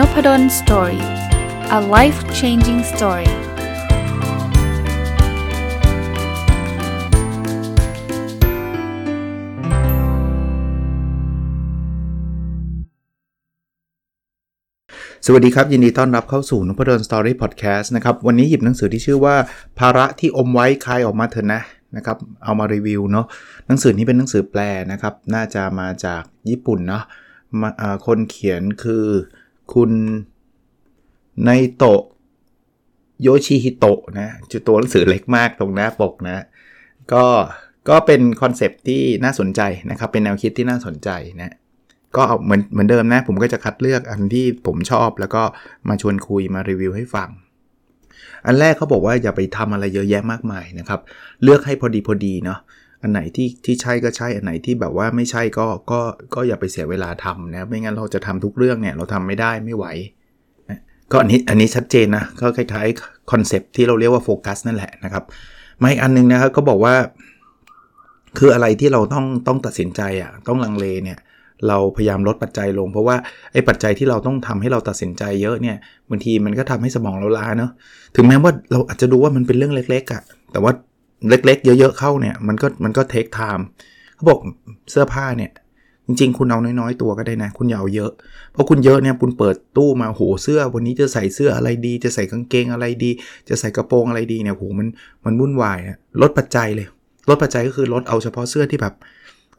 Nopadol's Story a life changing story สวัสดีครับ ยินดีต้อนรับเข้าสู่นพดล Story Podcast นะครับ วันนี้หยิบหนังสือที่ชื่อว่า ภาระที่อมไว้คายออกมาเถอะนะนะครับ เอามารีวิวเนาะหนังสือนี้เป็นหนังสือแปลนะครับ น่าจะมาจากญี่ปุ่นเนาะคนเขียนคือ คุณนาอิโตะโยชิฮิโตะนะจุดตัวหนังสือเล็กมากตรงหน้าปกนะ ก็ก็เป็น concept ที่น่าสนใจนะครับ เป็นแนวคิดที่น่าสนใจนะ ก็เอาเหมือนเหมือนเดิมนะ ผมก็จะคัดเลือกอันที่ผมชอบแล้วก็มาชวนคุยมารีวิวให้ฟัง อันแรกเขาบอกว่าอย่าไปทำอะไรเยอะแยะมากมายนะครับ เลือกให้พอดีพอดีเนาะ อันไหนที่ที่ใช่ก็ใช่อันไหนที่แบบว่าไม่ใช่ก็ก็ก็อย่าไปเสียเวลาทำนะไม่งั้นเราจะทำทุกเรื่องเนี่ยเราทำไม่ได้ไม่ไหวก็อันนี้อันนี้ชัดเจนนะก็คล้ายๆคอนเซปที่เราเรียกว่าโฟกัสนั่นแหละนะครับมาอีกอันนึงนะครับก็บอกว่า คืออะไรที่เราต้องต้องตัดสินใจอะต้องลังเลเนี่ยเราพยายามลดปัจจัยลง เพราะว่าไอ้ปัจจัยที่เราต้องทำให้เราตัดสินใจเยอะเนี่ยบางทีมันก็ทำให้สมองเราล้าเนาะถึงแม้ว่าเราอาจจะดูว่ามันเป็นเรื่องเล็ก ๆอะ่ะแต่ว่า เล็กๆ เยอะ ๆ เข้าเนี่ยมันก็มันก็เทคไทม์เขาบอกเสื้อผ้าเนี่ย จริง ๆ คุณเอาน้อยๆ ตัวก็ได้นะ คุณอย่าเอาเยอะ เพราะคุณเยอะเนี่ยคุณเปิดตู้มาโหเสื้อ วันนี้จะใส่เสื้ออะไรดี จะใส่กางเกงอะไรดี จะใส่กระโปรงอะไรดีเนี่ยโหมันมันวุ่นวายอะลดปัจจัยเลยลดปัจจัยก็คือลดเอาเฉพาะเสื้อที่แบบ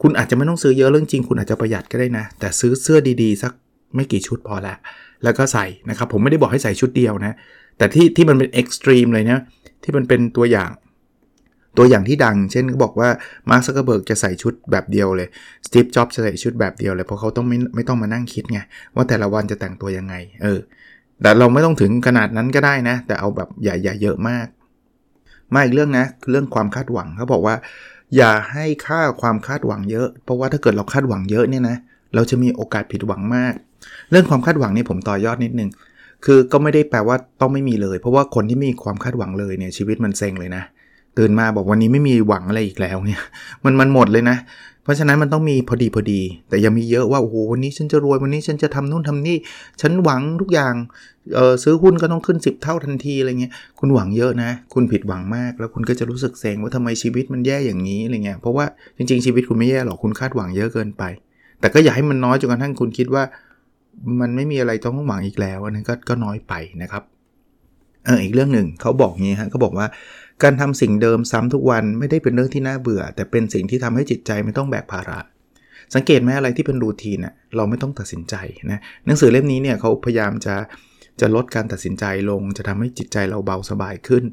คุณอาจจะไม่ต้องซื้อเยอะเรื่องจริง คุณอาจจะประหยัดก็ได้นะ แต่ซื้อเสื้อดีๆ สักไม่กี่ชุดพอละแล้วก็ใส่นะครับ ผมไม่ได้บอกให้ใส่ชุดเดียวนะ แต่ที่ที่มันเป็น extreme เลยนะที่มันเป็นตัวอย่าง ตัวอย่างที่ดัง เช่นเขาบอกว่ามาร์คซักเกอร์เบิร์กจะใส่ชุดแบบเดียวเลยสตีฟจ็อบจะใส่ชุดแบบเดียวเลย เพราะเขาต้องไม่ไม่ต้องมานั่งคิดไง ว่าแต่ละวันจะแต่งตัวยังไง เออ แต่เราไม่ต้องถึงขนาดนั้นก็ได้นะ แต่เอาแบบใหญ่ๆเยอะมาก มาอีกเรื่องนะ เรื่องความคาดหวังเขาบอกว่า อย่าให้ค่าความคาดหวังเยอะ เพราะว่าถ้าเกิดเราคาดหวังเยอะเนี่ยนะ เราจะมีโอกาสผิดหวังมาก เรื่องความคาดหวังนี่ผมต่อยอดนิดนึงคือก็ไม่ได้แปลว่าต้องไม่มีเลย เพราะว่าคนที่มีความคาดหวังเลยเนี่ยชีวิตมันเซ็งเลยนะ ตื่นมาบอกวันนี้ไม่มีหวังอะไรอีกแล้วเนี่ยมันมันหมดเลยนะ เพราะฉะนั้นมันต้องมีพอดีพอดี แต่ยังมีเยอะว่าโอ้โหวันนี้ฉันจะรวยวันนี้ฉันจะทำนู่นทำนี่ ฉันหวังทุกอย่างเออซื้อหุ้นก็ต้องขึ้น 10 เท่าทันทีอะไรเงี้ยคุณหวังเยอะนะ คุณผิดหวังมาก แล้วคุณก็จะรู้สึกเซ็งว่าทำไมชีวิตมันแย่อย่างนี้อะไรเงี้ยเพราะว่าจริงๆชีวิตคุณไม่แย่หรอกคุณคาดหวังเยอะเกินไป แต่ก็อย่าให้มันน้อยจนกระทั่งคุณคิดว่า มันไม่มีอะไรต้องหวังอีกแล้วอันนั้นก็ก็น้อยไปนะครับเอออีกเรื่องหนึ่งเขาบอกงี้ฮะเขาบอกว่า การทำสิ่งเดิมซ้ำทุกวันไม่ได้เป็นเรื่องที่น่าเบื่อ แต่เป็นสิ่งที่ทำให้จิตใจไม่ต้องแบกภาระ สังเกตไหมอะไรที่เป็นรูทีนอะเราไม่ต้องตัดสินใจนะหนังสือเล่มนี้เนี่ยเขาพยายามจะจะลดการตัดสินใจลง จะทำให้จิตใจเราเบาสบายขึ้น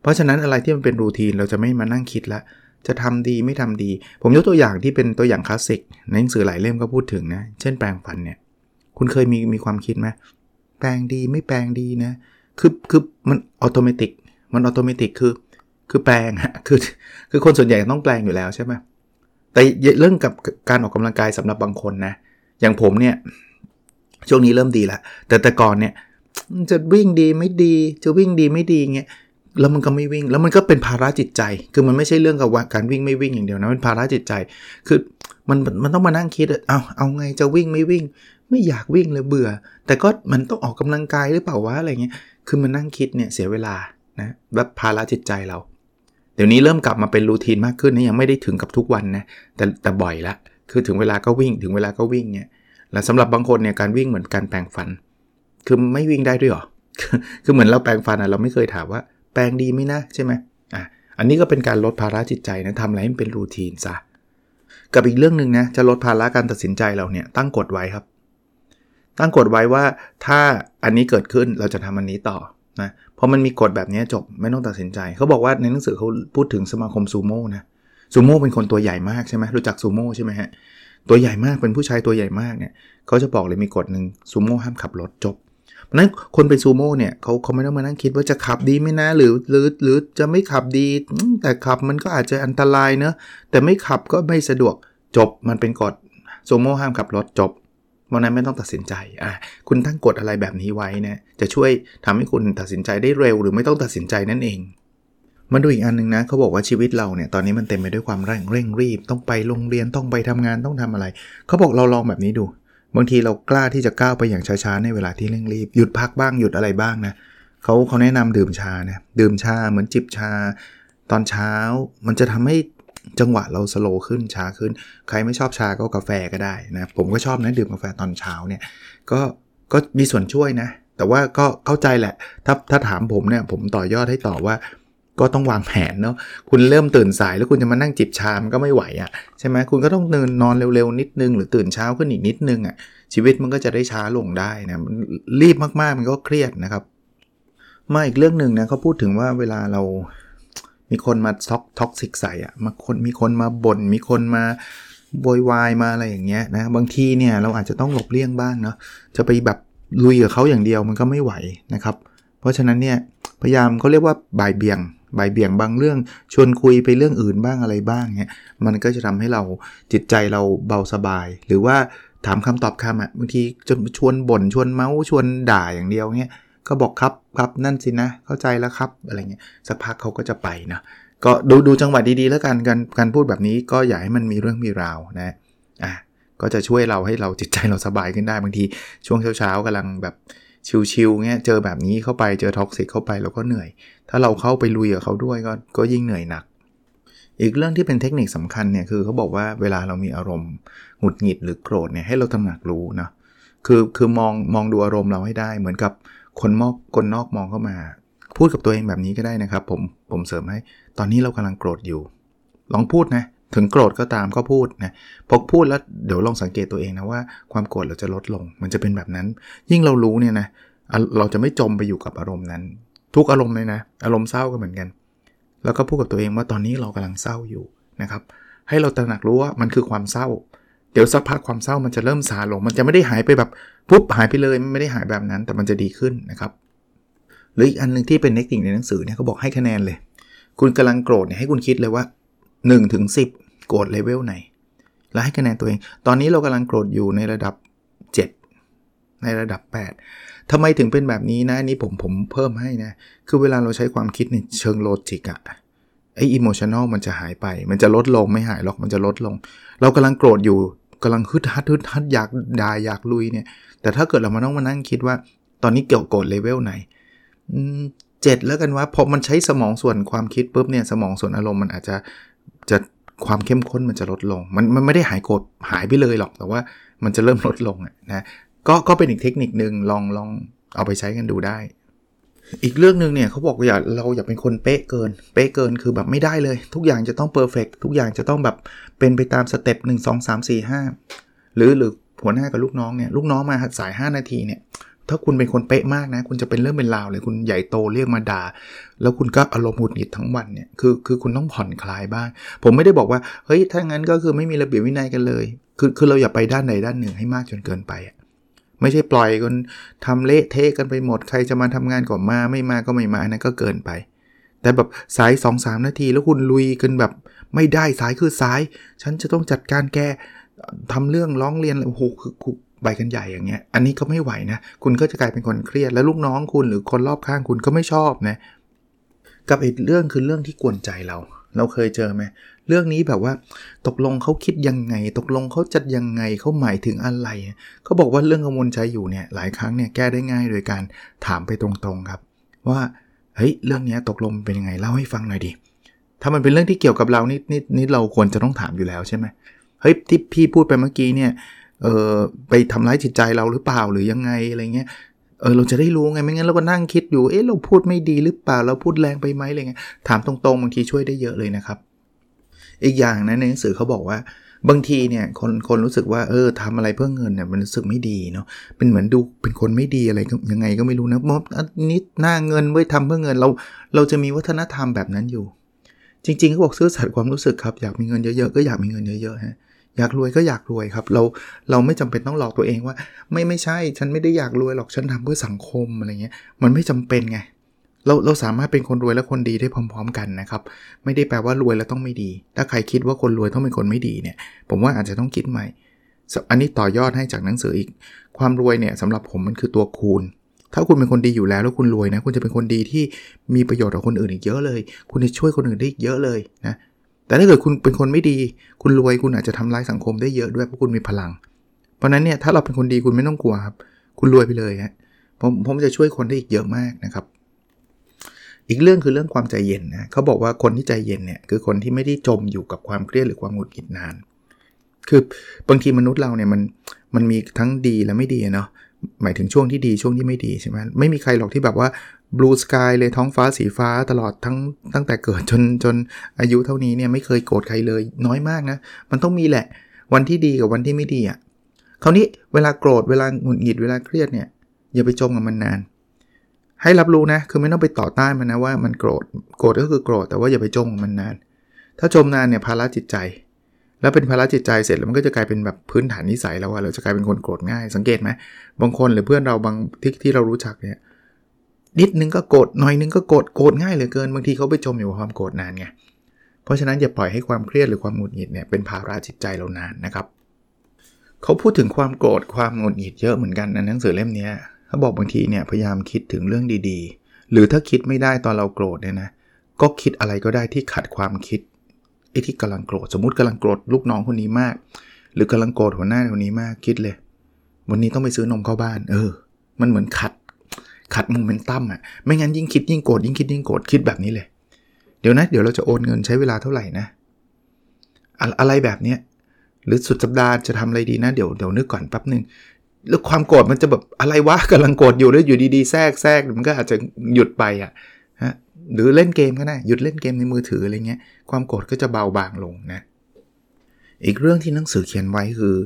เพราะฉะนั้นอะไรที่มันเป็นรูทีนเราจะไม่มานั่งคิดละจะทำดีไม่ทำดี ผมยกตัวอย่างที่เป็นตัวอย่างคลาสสิกในหนังสือหลายเล่มก็พูดถึงนะ เช่นแปลงฟันเนี่ย คุณเคยมีมีความคิดไหมแปลงดีไม่แปลงดีนะ คือคือมันอัตโนมัติมันอัตโนมัติคือ คือแปลงฮะคือคือคนส่วนใหญ่ต้องแปลงอยู่แล้วใช่ไหมแต่เรื่องกับการออกกำลังกายสำหรับบางคนนะอย่างผมเนี่ยช่วงนี้เริ่มดีแล้วแต่แต่ก่อนเนี่ยจะวิ่งดีไม่ดีจะวิ่งดีไม่ดีเงี้ยแล้วมันก็ไม่วิ่งแล้วมันก็เป็นภาระจิตใจ คือมันไม่ใช่เรื่องกับว่าการวิ่งไม่วิ่งอย่างเดียวนะมันภาระจิตใจ คือมันมันต้องมานั่งคิดเอาเอาไงจะวิ่งไม่วิ่ง ไม่อยากวิ่งเลยเบื่อ แต่ก็มันต้องออกกำลังกายหรือเปล่าวะอะไรเงี้ยคือมันนั่งคิดเนี่ยเสียเวลานะแบบภาระจิตใจเรา เดี๋ยวนี้เริ่มกลับมาเป็นรูทีนมากขึ้นนะยังไม่ได้ถึงกับทุกวันนะแต่แต่บ่อยละ คือถึงเวลาก็วิ่งถึงเวลาก็วิ่งเนี่ยแล้วสำหรับบางคนเนี่ยการวิ่งเหมือนการแปรงฟัน คือไม่วิ่งได้ด้วยหรอคือเหมือนเราแปรงฟันอะเราไม่เคยถามว่าแปรงดีไหมนะใช่ไหมอะอันนี้ก็เป็นการลดภาระจิตใจนะทำอะไรให้มันเป็นรูทีนซะกับอีกเรื่องหนึ่งนะจะลดภาระการตัดสินใจเราเนี่ยตั้งกฎไว้ครับ ตั้งกฎไว้ว่าถ้าอันนี้เกิดขึ้นเราจะทำอันนี้ต่อนะ พอมันมีกฎแบบนี้จบไม่ต้องตัดสินใจ เขาบอกว่าในหนังสือเขาพูดถึงสมาคมซูโม่นะซูโม่เป็นคนตัวใหญ่มากใช่ไหมรู้จักซูโม่ใช่ไหมฮะตัวใหญ่มากเป็นผู้ชายตัวใหญ่มากเนี่ยเขาจะบอกเลยมีกฎหนึ่งซูโม่ห้ามขับรถจบเพราะนั้นคนเป็นซูโม่เนี่ยเขาเขาไม่ต้องมานั่งคิดว่าจะขับดีไหมนะหรือหรือหรือจะไม่ขับดี แต่ขับมันก็อาจจะอันตรายเนอะแต่ไม่ขับก็ไม่สะดวกจบมันเป็นกฎซูโม่ห้ามขับรถจบ วันนั้นไม่ต้องตัดสินใจอะคุณตั้งกฎอะไรแบบนี้ไว้นะจะช่วยทำให้คุณตัดสินใจได้เร็ว หรือไม่ต้องตัดสินใจนั่นเอง มาดูอีกอันนึงนะเขาบอกว่าชีวิตเราเนี่ยตอนนี้มันเต็มไปด้วยความเร่งเร่งรีบ ต้องไปโรงเรียนต้องไปทำงานต้องทำอะไร เขาบอกเราลองแบบนี้ดู บางทีเรากล้าที่จะก้าวไปอย่างช้าๆในเวลาที่เร่งรีบหยุดพักบ้างหยุดอะไรบ้างนะเขาเขาแนะนำดื่มชานะดื่มชาเหมือนจิบชา ตอนเช้ามันจะทำให้ จังหวะเราสโลขึ้นช้าขึ้น ใครไม่ชอบชาก็กาแฟก็ได้นะผมก็ชอบนะดื่มกาแฟตอนเช้าเนี่ยก็ก็มีส่วนช่วยนะ แต่ว่าก็เข้าใจแหละ ถ้าถ้าถามผมเนี่ยผมต่อยอดให้ต่อว่าก็ต้องวางแผนเนาะคุณเริ่มตื่นสายแล้วคุณจะมานั่งจิบชามันก็ไม่ไหวอะ่ะใช่ไหมคุณก็ต้องเนินนอนเร็วๆนิดนึง หรือตื่นเช้าขึ้นอีกนิดนึงอะ่ะชีวิตมันก็จะได้ช้าลงได้นะรีบมากๆมันก็เครียดนะครับ มาอีกเรื่องหนึ่งนะเขาพูดถึงว่าเวลาเรา มีคนมาท็อกท็อกซิกใส่อะมาคนมีคนมาบน่นมีคนมาโวยวายมาอะไรอย่างเงี้ยนะบางทีเนี่ยเราอาจจะต้องหลบเลี่ยงบ้างเนาะจะไปแบบลุยกับเขาอย่างเดียวมันก็ไม่ไหวนะครับ เพราะฉะนั้นเนี่ยพยายามเขาเรียกว่าบ่ายเบี่ยงบ่ายเบี่ยงบางเรื่องชวนคุยไปเรื่องอื่นบ้างอะไรบ้างเนี่ยมันก็จะทำให้เราจิตใจเราเบาสบาย หรือว่าถามคำตอบคำอะบางทีจนชวนบ่นชวนเมาส์ชวนด่าอย่างเดียวเนี่ยก็บอกครับ ครับนั่นสินะเข้าใจแล้วครับอะไรเงี้ยสักพักเขาก็จะไปนะก็ดูดูจังหวะดีๆ แล้วกันการการพูดแบบนี้ก็อย่าให้มันมีเรื่องมีราวนะอะก็จะช่วยเราให้เราจิตใจเราสบายขึ้นได้บางที ช่วงเช้าๆกำลังแบบชิวๆเงี้ยเจอแบบนี้เข้าไปเจอ toxic เข้าไปเราก็เหนื่อย ถ้าเราเข้าไปลุยกับเขาด้วยก็ก็ยิ่งเหนื่อยหนัก อีกเรื่องที่เป็นเทคนิคสำคัญเนี่ยคือเขาบอกว่าเวลาเรามีอารมณ์หงุดหงิดหรือโกรธเนี่ยให้เราตระหนักรู้นะคือคือมองมองดูอารมณ์เราให้ได้เหมือนกับ คนมอกคนนอกมองเข้ามา พูดกับตัวเองแบบนี้ก็ได้นะครับ ผมผมเสริมให้ ตอนนี้เรากำลังโกรธอยู่ ลองพูดนะ ถึงโกรธก็ตามก็พูดนะพอพูดแล้วเดี๋ยวลองสังเกตตัวเองนะว่าความโกรธเราจะลดลง มันจะเป็นแบบนั้น ยิ่งเรารู้เนี่ยนะเราจะไม่จมไปอยู่กับอารมณ์นั้น ทุกอารมณ์เลยนะ อารมณ์เศร้าก็เหมือนกัน แล้วก็พูดกับตัวเองว่าตอนนี้เรากำลังเศร้าอยู่นะครับ ให้เราตระหนักรู้ว่ามันคือความเศร้า เดี๋ยวสักพักความเศร้ามันจะเริ่มซาลง มันจะไม่ได้หายไปแบบปุ๊บหายไปเลยมันไม่ได้หายแบบนั้น แต่มันจะดีขึ้นนะครับหรืออีกอันนึงที่เป็นเทคนิคในหนังสือเนี่ยเขาบอกให้คะแนนเลย คุณกำลังโกรธเนี่ยให้คุณคิดเลยว่า1ถึง10 โกรธเลเวลไหน แล้วให้คะแนนตัวเอง ตอนนี้เรากำลังโกรธอยู่ในระดับ 7 ในระดับ 8ทำไมถึงเป็นแบบนี้นะนี่ผมผมเพิ่มให้นะ คือเวลาเราใช้ความคิดในเชิง logic อะ ไอ้ emotional มันจะหายไป มันจะลดลงไม่หายหรอกมันจะลดลง เรากำลังโกรธอยู่กำลังฮึดฮัดฮึดฮัดอยากด่าอยากลุยเนี่ย แต่ถ้าเกิดเรามาต้องมานั่งคิดว่า ตอนนี้เกี่ยวโกรธเลเวลไหนเจ็ดแล้วกันว่าพอมันใช้สมองส่วนความคิดปุ๊บเนี่ยสมองส่วนอารมณ์มันอาจจะจะความเข้มข้นมันจะลดลง มันมันไม่ได้หายโกรธหายไปเลยหรอก แต่ว่ามันจะเริ่มลดลงนะก็ก็เป็นอีกเทคนิคนึงลองลองเอาไปใช้กันดูได้ อีกเรื่องหนึ่งเนี่ยเขาบอกอย่าเราอย่าเป็นคนเป๊ะเกิน เป๊ะเกินคือแบบไม่ได้เลย ทุกอย่างจะต้อง perfect ทุกอย่างจะต้องแบบเป็นไปตามสเต็ปหนึ่งสองสามสี่ห้าหรือหรือหัวหน้ากับลูกน้องเนี่ยลูกน้องมาสาย 5 นาทีเนี่ยถ้าคุณเป็นคนเป๊ะมากนะ คุณจะเป็นเรื่องเป็นราวเลย คุณใหญ่โตเรียกมาด่าแล้วคุณก็อารมณ์หงุดหงิดทั้งวันเนี่ยคือคือคุณต้องผ่อนคลายบ้าง ผมไม่ได้บอกว่าเฮ้ยถ้างั้นก็คือไม่มีระเบียบวินัยกันเลย คือคือเราอย่าไปด้านใดด้านหนึ่งให้มากจนเกินไป ไม่ใช่ปล่อยคนทำเละเทะกันไปหมดใครจะมาทำงานก็มาไม่มาก็ไม่มานนั้นก็เกินไป แต่แบบสาย2อสนาทีแล้วคุณลุยกันแบบไม่ได้สายคือสาย ฉันจะต้องจัดการแก้ทำเรื่องร้องเรียนโอ้โหคือใบกันใหญ่อย่างเงี้ย อันนี้ก็ไม่ไหวนะ คุณก็จะกลายเป็นคนเครียด แล้วลูกน้องคุณหรือคนรอบข้างคุณก็ไม่ชอบนะ กับอีกเรื่องคือเรื่องที่กวนใจเรา เราเคยเจอไหม เรื่องนี้แบบว่า ตกลงเขาคิดยังไง ตกลงเขาจัดยังไงเขาหมายถึงอะไรเขาบอกว่าเรื่องกังวลใจอยู่เนี่ยหลายครั้งเนี่ยแก้ได้ง่ายโดยการถามไปตรงๆครับ ว่าเฮ้ยเรื่องนี้ตกลงเป็นยังไงเล่าให้ฟังหน่อยดิถ้ามันเป็นเรื่องที่เกี่ยวกับเรานี่นี่นี่เราควรจะต้องถามอยู่แล้วใช่ไหมเฮ้ยที่พี่พูดไปเมื่อกี้เนี่ยเออไปทำร้ายจิตใจเราหรือเปล่าหรือยังไงอะไรเงี้ยเออเราจะได้รู้ไงไม่งั้นเราก็นั่งคิดอยู่เอ๊ะเราพูดไม่ดีหรือเปล่าเราพูดแรงไปไหมอะไรเงี้ยถามตรงๆบางทีช่วยได้เยอะเลยนะครับ อีกอย่างนะในหนังสือเขาบอกว่าบางทีเนี่ยคนคนรู้สึกว่าเออทำอะไรเพื่อเงินเนี่ยมันรู้สึกไม่ดีเนาะเป็นเหมือนดูเป็นคนไม่ดีอะไรยังไงก็ไม่รู้นะมอบนิดหน้าเงินไว้ทำเพื่อเงินเราเราจะมีวัฒนธรรมแบบนั้นอยู่ จริงๆเขาบอกซื่อสัตย์ความรู้สึกครับอยากมีเงินเยอะๆก็อยากมีเงินเยอะๆฮะอยากรวยก็อยากรวยครับ เราเราไม่จำเป็นต้องหลอกตัวเองว่า ไม่ไม่ใช่ ฉันไม่ได้อยากรวยหรอกฉันทำเพื่อสังคมอะไรเงี้ยมันไม่จำเป็นไง เราเราสามารถเป็นคนรวยและคนดีได้พร้อม ๆ กันนะครับ ไม่ได้แปลว่ารวยแล้วต้องไม่ดี ถ้าใครคิดว่าคนรวยต้องเป็นคนไม่ดีเนี่ย ผมว่าอาจจะต้องคิดใหม่ อันนี้ต่อยอดให้จากหนังสืออีก ความรวยเนี่ยสำหรับผมมันคือตัวคูณ ถ้าคุณเป็นคนดีอยู่แล้วแล้วคุณรวยนะ คุณจะเป็นคนดีที่มีประโยชน์กับคนอื่นอีกเยอะเลย คุณจะช่วยคนอื่นได้อีกเยอะเลยนะ แต่ถ้าเกิดคุณเป็นคนไม่ดี คุณรวยคุณอาจจะทำลายสังคมได้เยอะด้วยเพราะคุณมีพลัง เพราะนั้นเนี่ยถ้าเราเป็นคนดีคุณไม่ต้องกลัวครับ คุณรวยไปเลยฮะผมผมจะช่วยคนได้อีกเยอะมากนะครับ อีกเรื่องคือเรื่องความใจเย็นนะเขาบอกว่าคนที่ใจเย็นเนี่ยคือคนที่ไม่ได้จมอยู่กับความเครียดหรือความหงุดหงิดนาน คือบางทีมนุษย์เราเนี่ยมันมันมีทั้งดีและไม่ดีเนาะหมายถึงช่วงที่ดีช่วงที่ไม่ดีใช่ไหมไม่มีใครหรอกที่แบบว่าบลูสกายเลยท้องฟ้าสีฟ้าตลอดทั้งตั้งแต่เกิดจนจนอายุเท่านี้เนี่ยไม่เคยโกรธใครเลยน้อยมากนะ มันต้องมีแหละ วันที่ดีกับวันที่ไม่ดีอะ่ะคราวนี้เวลาโกรธเวลาหงุดหงิดเวลาเครียดเนี่ยอย่าไปจมกับมันนาน ให้รับรู้นะ คือไม่ต้องไปต่อต้านมันนะว่ามันโกรธ โกรธก็คือโกรธ แต่ว่าอย่าไปจมมันนาน ถ้าจมนานเนี่ยภาระจิตใจ แล้วเป็นภาระจิตใจเสร็จแล้วมันก็จะกลายเป็นแบบพื้นฐานนิสัยแล้วว่าเราจะกลายเป็นคนโกรธง่าย สังเกตไหมบางคนหรือเพื่อนเราบางที่ที่เรารู้จักเนี่ยนิดนึงก็โกรธหน่อยนึงก็โกรธโกรธง่ายเหลือเกินบางทีเขาไปจมอยู่กับความโกรธนานไงเพราะฉะนั้นอย่าปล่อยให้ความเครียดหรือความหงุดหงิดเนี่ยเป็นภาระจิตใจเรานานนะครับเขาพูดถึงความโกรธความหงุดหงิดเยอะเหมือนกันในหนังสือเล่มนี้ เขาบอกบางทีเนี่ยพยายามคิดถึงเรื่องดีๆ หรือถ้าคิดไม่ได้ตอนเราโกรธเนี่ยนะก็คิดอะไรก็ได้ที่ขัดความคิดไอ้ที่กำลังโกรธสมมติกำลังโกรธลูกน้องคนนี้มาก หรือกำลังโกรธหัวหน้าคนนี้มากคิดเลย วันนี้ต้องไปซื้อนมเข้าบ้าน เออ มันเหมือนขัดขัดโมเมนตัมอะไม่งั้นยิ่งคิดยิ่งโกรธยิ่งคิดยิ่งโกรธคิดแบบนี้เลย เดี๋ยวนะเดี๋ยวเราจะโอนเงินใช้เวลาเท่าไหร่นะอะไรแบบเนี้ยหรือสุดสัปดาห์จะทำอะไรดีนะ เดี๋ยวเดี๋ยวนึกก่อนแป๊บหนึ่ง แล้วความโกรธมันจะแบบอะไรวะกำลังโกรธอยู่แล้วอยู่ดีๆแทรกแทรกมันก็อาจจะหยุดไปอะฮะหรือเล่นเกมก็ได้หยุดเล่นเกมในมือถืออะไรเงี้ยความโกรธก็จะเบาบางลงนะอีกเรื่องที่หนังสือเขียนไว้คือ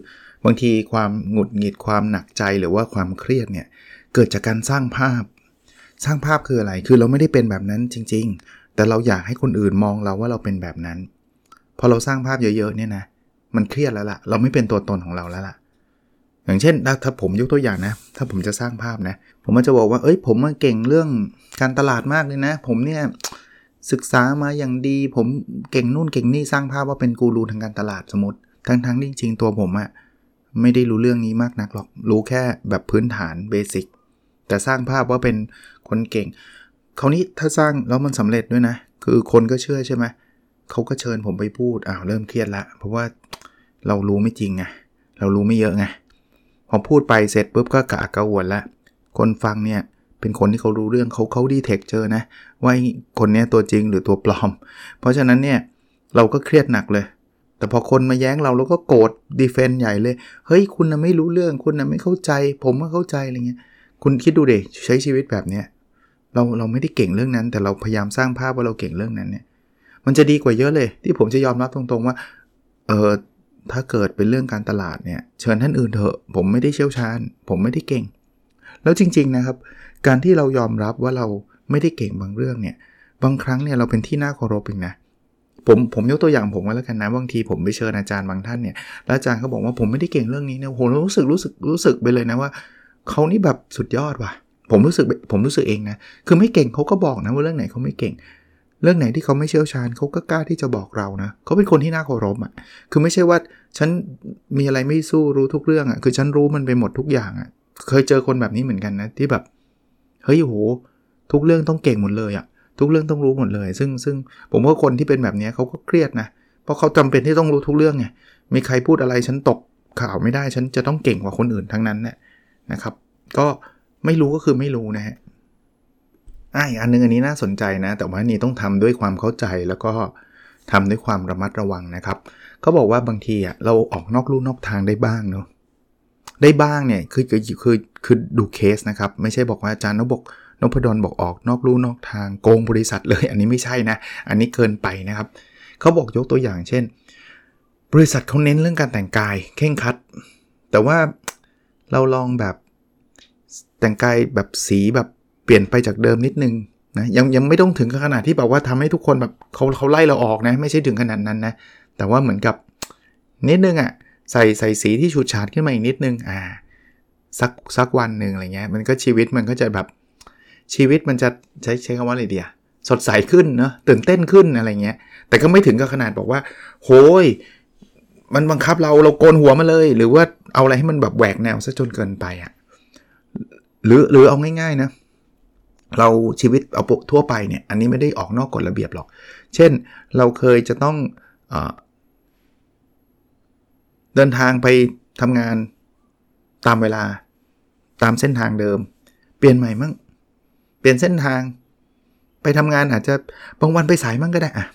บางทีความหงุดหงิดความหนักใจหรือว่าความเครียดเนี่ยเกิดจากการสร้างภาพ สร้างภาพคืออะไรคือเราไม่ได้เป็นแบบนั้นจริง ๆ แต่เราอยากให้คนอื่นมองเราว่าเราเป็นแบบนั้นพอเราสร้างภาพเยอะๆเนี่ยนะมันเครียดแล้วล่ะ เราไม่เป็นตัวตนของเราแล้วล่ะ อย่างเช่นถ้าผมยกตัวอย่างนะ ถ้าผมจะสร้างภาพนะ ผมมันจะบอกว่า เอ้ยผมมเก่งเรื่องการตลาดมากเลยนะ ผมเนี่ยศึกษามาอย่างดี ผมเก่งนู่นเก่งนี่สร้างภาพว่าเป็นกูรูทางการตลาดสมมติ ทั้งๆที่จริงๆตัวผมอะไม่ได้รู้เรื่องนี้มากนักหรอก รู้แค่แบบพื้นฐานเบสิก แต่สร้างภาพว่าเป็นคนเก่ง คราวนี้ถ้าสร้างแล้วมันสำเร็จด้วยนะ คือคนก็เชื่อใช่ไหม เขาก็เชิญผมไปพูด อ้าวเริ่มเครียดละ เพราะว่าเรารู้ไม่จริงไง เรารู้ไม่เยอะไง พอพูดไปเสร็จปุ๊บก็กะกระวนละคนฟังเนี่ยเป็นคนที่เขารู้เรื่องเขาเขาดีเทคเจอนะ ว่าคนนี้ตัวจริงหรือตัวปลอม เพราะฉะนั้นเนี่ยเราก็เครียดหนักเลย แต่พอคนมาแย้งเราเราก็โกรธดีเฟนต์ใหญ่เลย เฮ้ยคุณนะไม่รู้เรื่องคุณนะไม่เข้าใจ ผมก็เข้าใจอะไรเงี้ยคุณคิดดูเดใช้ชีวิตแบบเนี้ยเราเราไม่ได้เก่งเรื่องนั้น แต่เราพยายามสร้างภาพว่าเราเก่งเรื่องนั้นเนี่ยมันจะดีกว่าเยอะเลย ที่ผมจะยอมรับตรงๆว่าเออ ถ้าเกิดเป็นเรื่องการตลาดเนี่ยเชิญท่านอื่นเถอะ ผมไม่ได้เชี่ยวชาญ ผมไม่ได้เก่ง แล้วจริง ๆนะครับ การที่เรายอมรับว่าเราไม่ได้เก่งบางเรื่องเนี่ยบางครั้งเนี่ยเราเป็นที่น่าเคารพเองนะผมผมยกตัวอย่างผมก็แล้วกันนะบางทีผมไปเชิญอาจารย์บางท่านเนี่ยแล้วอาจารย์เขาบอกว่าผมไม่ได้เก่งเรื่องนี้เนี่ยผมรู้สึกรู้สึกรู้สึกไปเลยนะว่าเขานี่แบบสุดยอดว่ะ ผมรู้สึกผมรู้สึกเองนะคือไม่เก่งเขาก็บอกนะว่าเรื่องไหนเขาไม่เก่ง เรื่องไหนที่เขาไม่เชี่ยวชาญเขาก็กล้าที่จะบอกเรานะเขาเป็นคนที่น่าเคารพอะคือไม่ใช่ว่าฉันมีอะไรไม่สู้รู้ทุกเรื่องอะคือฉันรู้มันไปหมดทุกอย่างอะเคยเจอคนแบบนี้เหมือนกันนะที่แบบเฮ้ยโหทุกเรื่องต้องเก่งหมดเลยอะทุกเรื่องต้องรู้หมดเลย ซึ่งซึ่งผมว่าคนที่เป็นแบบนี้เขาก็เครียดนะเพราะเขาจำเป็นที่ต้องรู้ทุกเรื่องไงมีใครพูดอะไรฉันตกข่าวไม่ได้ฉันจะต้องเก่งกว่าคนอื่นทั้งนั้นนี่ยนะครับ ก็ไม่รู้ก็คือไม่รู้นะฮะ อ่าอันนึงอันนี้น่าสนใจนะ แต่ว่านี่ต้องทำด้วยความเข้าใจแล้วก็ทำด้วยความระมัดระวังนะครับเขาบอกว่าบางทีอะเราออกนอกลู่นอกทางได้บ้างเนาะได้บ้างเนี่ยคือคือคือคือดูเคสนะครับ ไม่ใช่บอกว่าอาจารย์นบอกนพดลบอกออกนอกลู่นอกทางโกงบริษัทเลย อันนี้ไม่ใช่นะ อันนี้เกินไปนะครับเขาบอกยกตัวอย่างเช่น บริษัทเขาเน้นเรื่องการแต่งกายเข่งคัด แต่ว่าเราลองแบบแต่งกายแบบสีแบบ ปลี่ยนไปจากเดิมนิดนึงนะยังยังไม่ต้องถึงขนาดที่แบบว่าทำให้ทุกคนแบบเขาเขาไล่เราออกนะ ไม่ใช่ถึงขนาดนั้นนะ แต่ว่าเหมือนกับนิดนึงอะ่ะใส่ใส่สีที่ฉูดฉาดขึ้นมาอีกนิดนึงอ่าสักสักวันหนึ่งอะไรเงี้ยมันก็ชีวิตมันก็จะแบบชีวิตมันจะใช้ใช้คำว่าอะไรเดียสดใสขึ้นเนาะตื่นเต้นขึ้นอะไรเงี้ย แต่ก็ไม่ถึงกับขนาดบอกว่า โหย มันบังคับเราเราโกนหัวมาเลย หรือว่าเอาอะไรให้มันแบบแหวกแนวซะจนเกินไปอะ่ะหรือหรือเอาง่ายๆนะ เราชีวิตเอาทั่วไปเนี่ยอันนี้ไม่ได้ออกนอกกฎระเบียบหรอก เช่นเราเคยจะต้องเอเดินทางไปทำงานตามเวลาตามเส้นทางเดิม เปลี่ยนใหม่มั่งเปลี่ยนเส้นทาง ไปทำงานอาจจะบางวันไปสายมั่งก็ได้อะ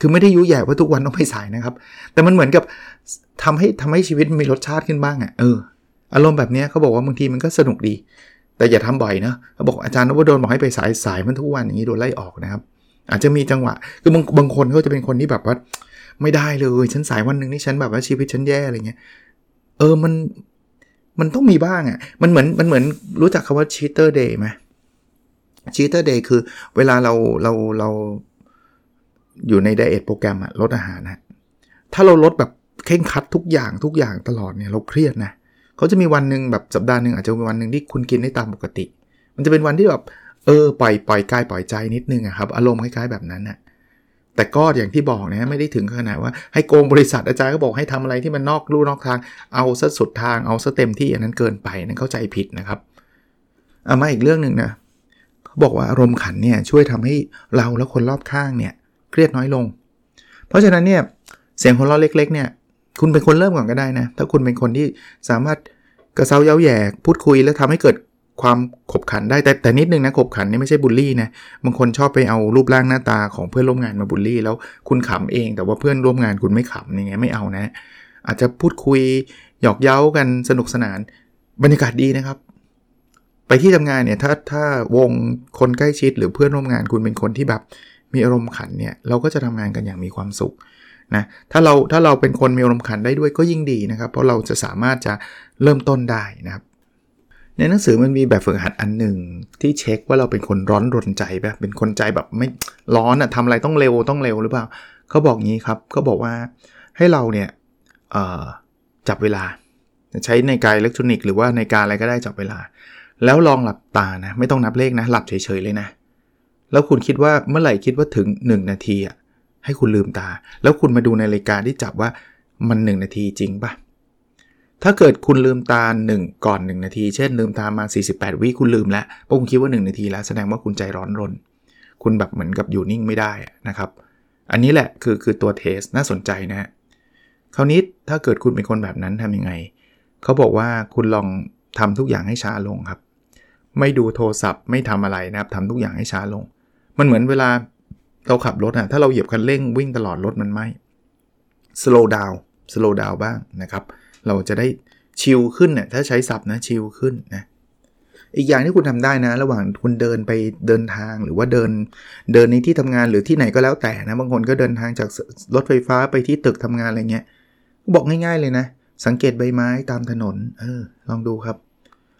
คือไม่ได้ยุแย่ว่าทุกวันต้องไปสายนะครับ แต่มันเหมือนกับทำให้ทำให้ชีวิตมีรสชาติขึ้นบ้างอะ่ะเอออารมณ์แบบนี้เขาบอกว่าบางทีมันก็สนุกดี แต่อย่าทำบ่อยนะเขาบอกอาจารย์นพดลบอกให้ไปสายสายมันทุกวันอย่างนี้โดนไล่ออกนะครับ อาจจะมีจังหวะ คือบางบางคนเขาจะเป็นคนที่แบบว่า ไม่ได้เลยฉันสายวันหนึ่งนี่ฉันแบบว่าชีวิตฉันแย่อะไรเงี้ย เออมันมันต้องมีบ้างอะ่ะ มันเหมือนมันเหมือนรู้จักคาว่า cheater day ไหม cheater day คือเวลาเราเราเราอยู่ในไดเอทโปรแกรมอะลดอาหารนะถ้าเราลดแบบเข่งคัดทุกอย่างทุกอย่างตลอดเนี่ยเราเครียดนะ เขาจะมีวันหนึ่งแบบสัปดาห์หนึ่งอาจจะมีวันหนึ่งที่คุณกินได้ตามปกติ มันจะเป็นวันที่แบบเออปล่อยปล่อยกายปล่อยใจนิดนึงอะครับอารมณ์คล้ายๆแบบนั้นนะแต่ก็อย่างที่บอกนะไม่ได้ถึงขนาดว่าให้โกงบริษัทอาจารย์ก็บอกให้ทำอะไรที่มันนอกลู่นอกทางเอาซะสุดทางเอาซะเต็มที่อันนั้นเกินไปนั่นเข้าใจผิดนะครับเอามาอีกเรื่องหนึ่งนะเขาบอกว่าอารมณ์ขันเนี่ยช่วยทำให้เราและคนรอบข้างเนี่ยเครียดน้อยลง เพราะฉะนั้นเนี่ยเสียงหัวเราะเล็กๆเนี่ย คุณเป็นคนเริ่มก่อนก็ได้นะ ถ้าคุณเป็นคนที่สามารถกระเซาเย้าแย่พูดคุยแล้วทำให้เกิดความขบขันได้แต่แต่นิดนึงนะขบขันนี่ไม่ใช่บูลลี่นะบางคนชอบไปเอารูปร่างหน้าตาของเพื่อนร่วมงานมาบูลลี่ แล้วคุณขำเอง แต่ว่าเพื่อนร่วมงานคุณไม่ขำยังไงไม่เอานะ อาจจะพูดคุยหยอกเย้ากันสนุกสนาน บรรยากาศดีนะครับ ไปที่ทำงานเนี่ยถ้าถ้าวงคนใกล้ชิดหรือเพื่อนร่วมงานคุณเป็นคนที่แบบมีอารมณ์ขันเนี่ยเราก็จะทำงานกันอย่างมีความสุข นะถ้าเราถ้าเราเป็นคนมีอารมณ์ขันได้ด้วยก็ยิ่งดีนะครับ เพราะเราจะสามารถจะเริ่มต้นได้นะครับในหนังสือมันมีแบบฝึกหัดอันหนึ่งที่เช็คว่าเราเป็นคนร้อนรนใจแบบเป็นคนใจแบบไม่ร้อนอะทำอะไรต้องเร็วต้องเร็วหรือเปล่าเขาบอกงี้ครับเขาบอกว่าให้เราเนี่ยจับเวลา ใช้ในกายอิเล็กทรอนิกส์หรือว่าในการอะไรก็ได้จับเวลา แล้วลองหลับตานะ ไม่ต้องนับเลขนะ หลับเฉยๆเลยนะ แล้วคุณคิดว่าเมื่อไหร่คิดว่าถึง 1 นาทีอะ ให้คุณลืมตา แล้วคุณมาดูในรายการที่จับว่ามัน 1 นาทีจริงปะถ้าเกิดคุณลืมตา 1 ก่อน 1 นาที เช่น ลืมตามา 48 วิคุณลืมแล้วเพราะคุณคิดว่า 1 นาทีแล้วแสดงว่าคุณใจร้อนรน คุณแบบเหมือนกับอยู่นิ่งไม่ได้นะครับ อันนี้แหละคือคือตัวเทสน่าสนใจนะฮะคราวนี้ถ้าเกิดคุณเป็นคนแบบนั้นทำยังไง เขาบอกว่าคุณลองทำทุกอย่างให้ช้าลงครับ ไม่ดูโทรศัพท์ไม่ทำอะไรนะครับทำทุกอย่างให้ช้าลง มันเหมือนเวลา เราขับรถอะถ้าเราเหยียบคันเร่งวิ่งตลอดรถมันไม่ slow down slow down บ้างนะครับ เราจะได้ชิลขึ้นเนี่ยถ้าใช้ศัพท์นะชิลขึ้นนะอีกอย่างที่คุณทำได้นะ ระหว่างคุณเดินไปเดินทางหรือว่าเดินเดินในที่ทำงานหรือที่ไหนก็แล้วแต่นะ บางคนก็เดินทางจากรถไฟฟ้าไปที่ตึกทำงานอะไรเงี้ยบอกง่าย ๆเลยนะ สังเกตใบไม้ตามถนน เออ ลองดูครับ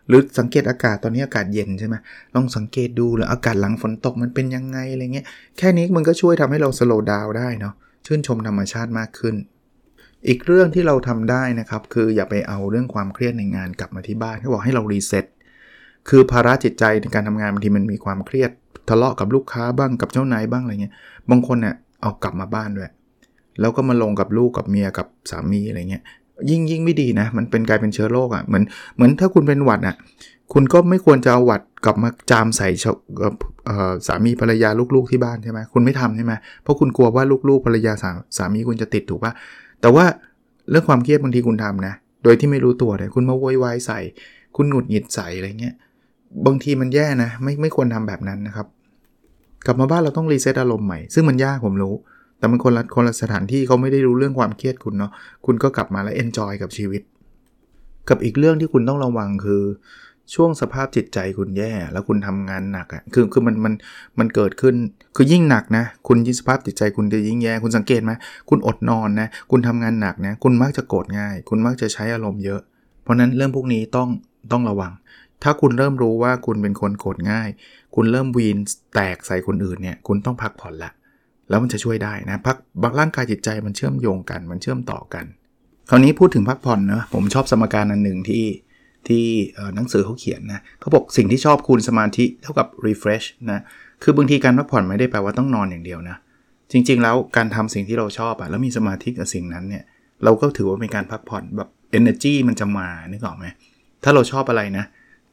หรือสังเกตอากาศตอนนี้อากาศเย็นใช่ไหมลองสังเกตดูหรืออากาศหลังฝนตกมันเป็นยังไงอะไรเงี้ยแค่นี้มันก็ช่วยทำให้เรา slow down ได้เนาะชื่นชมธรรมชาติมากขึ้น อีกเรื่องที่เราทำได้นะครับ คืออย่าไปเอาเรื่องความเครียดในงานกลับมาที่บ้านเขาบอกให้เรา reset คือภาระจิตใจในการทำงานบางทีมันมีความเครียด ทะเลาะกับลูกค้าบ้างกับเจ้านายบ้างอะไรเงี้ยบางคนเนี่ยเอากลับมาบ้านด้วยแล้วก็มาลงกับลูกกับเมียกับสามีอะไรเงี้ย ยิ่งยิ่งไม่ดีนะ มันเป็นกลายเป็นเชื้อโรคอะ่ะเหมือนเหมือนถ้าคุณเป็นหวัดอะ่ะคุณก็ไม่ควรจะเอาหวัดกลับมาจามใส่สามีภรรยาลูกๆที่บ้านใช่ไหมคุณไม่ทำใช่ไหมเพราะคุณกลัวว่าลูกๆภรรยาสาสามีคุณจะติดถูกปะแต่ว่าเรื่องความเครียดบางทีคุณทำนะ โดยที่ไม่รู้ตัวเลยคุณมาโวยวายใส่ คุณหงุดหงิดใส่อะไรเงี้ยบางทีมันแย่นะ ไม่ไม่ควรทำแบบนั้นนะครับ กลับมาบ้านเราต้องรีเซ็ตอารมณ์ใหม่ ซึ่งมันยากผมรู้ แต่มันคนละคนละสถานที่เขาไม่ได้รู้เรื่องความเครียดคุณเนาะคุณก็กลับมาแล้วเอนจอยกับชีวิต กับอีกเรื่องที่คุณต้องระวังคือช่วงสภาพจิตใจคุณแย่แล้วคุณทำงานหนักอะ่ะคือคือมันมันมันเกิดขึ้นคือยิ่งหนักนะ คุณยิ่งสภาพจิตใจคุณจะยิ่งแย่ คุณสังเกตไหมคุณอดนอนนะ คุณทำงานหนักนะ คุณมักจะโกรธง่าย คุณมักจะใช้อารมณ์เยอะ เพราะนั้นเรื่องพวกนี้ต้องต้องระวัง ถ้าคุณเริ่มรู้ว่าคุณเป็นคนโกรธง่าย คุณเริ่มวีนแตกใส่คนอื่นเนี่ย คุณต้องพักผ่อนละ แล้วมันจะช่วยได้นะพักบางร่างกายจิตใจมันเชื่อมโยงกัน มันเชื่อมต่อกัน คราวนี้พูดถึงพักผ่อนนะผมชอบสมการอันหนึ่งที่ที่หนังสือเขาเขียนนะเขาบอกสิ่งที่ชอบคูณสมาธิเท่ากับ refresh นะคือบางทีการพักผ่อนไม่ได้แปลว่าต้องนอนอย่างเดียวนะจริง ๆ แล้วการทำสิ่งที่เราชอบอะแล้วมีสมาธิกับสิ่งนั้นเนี่ยเราก็ถือว่าเป็นการพักผ่อนแบบ energy มันจะมานึกออกไหมถ้าเราชอบอะไรนะ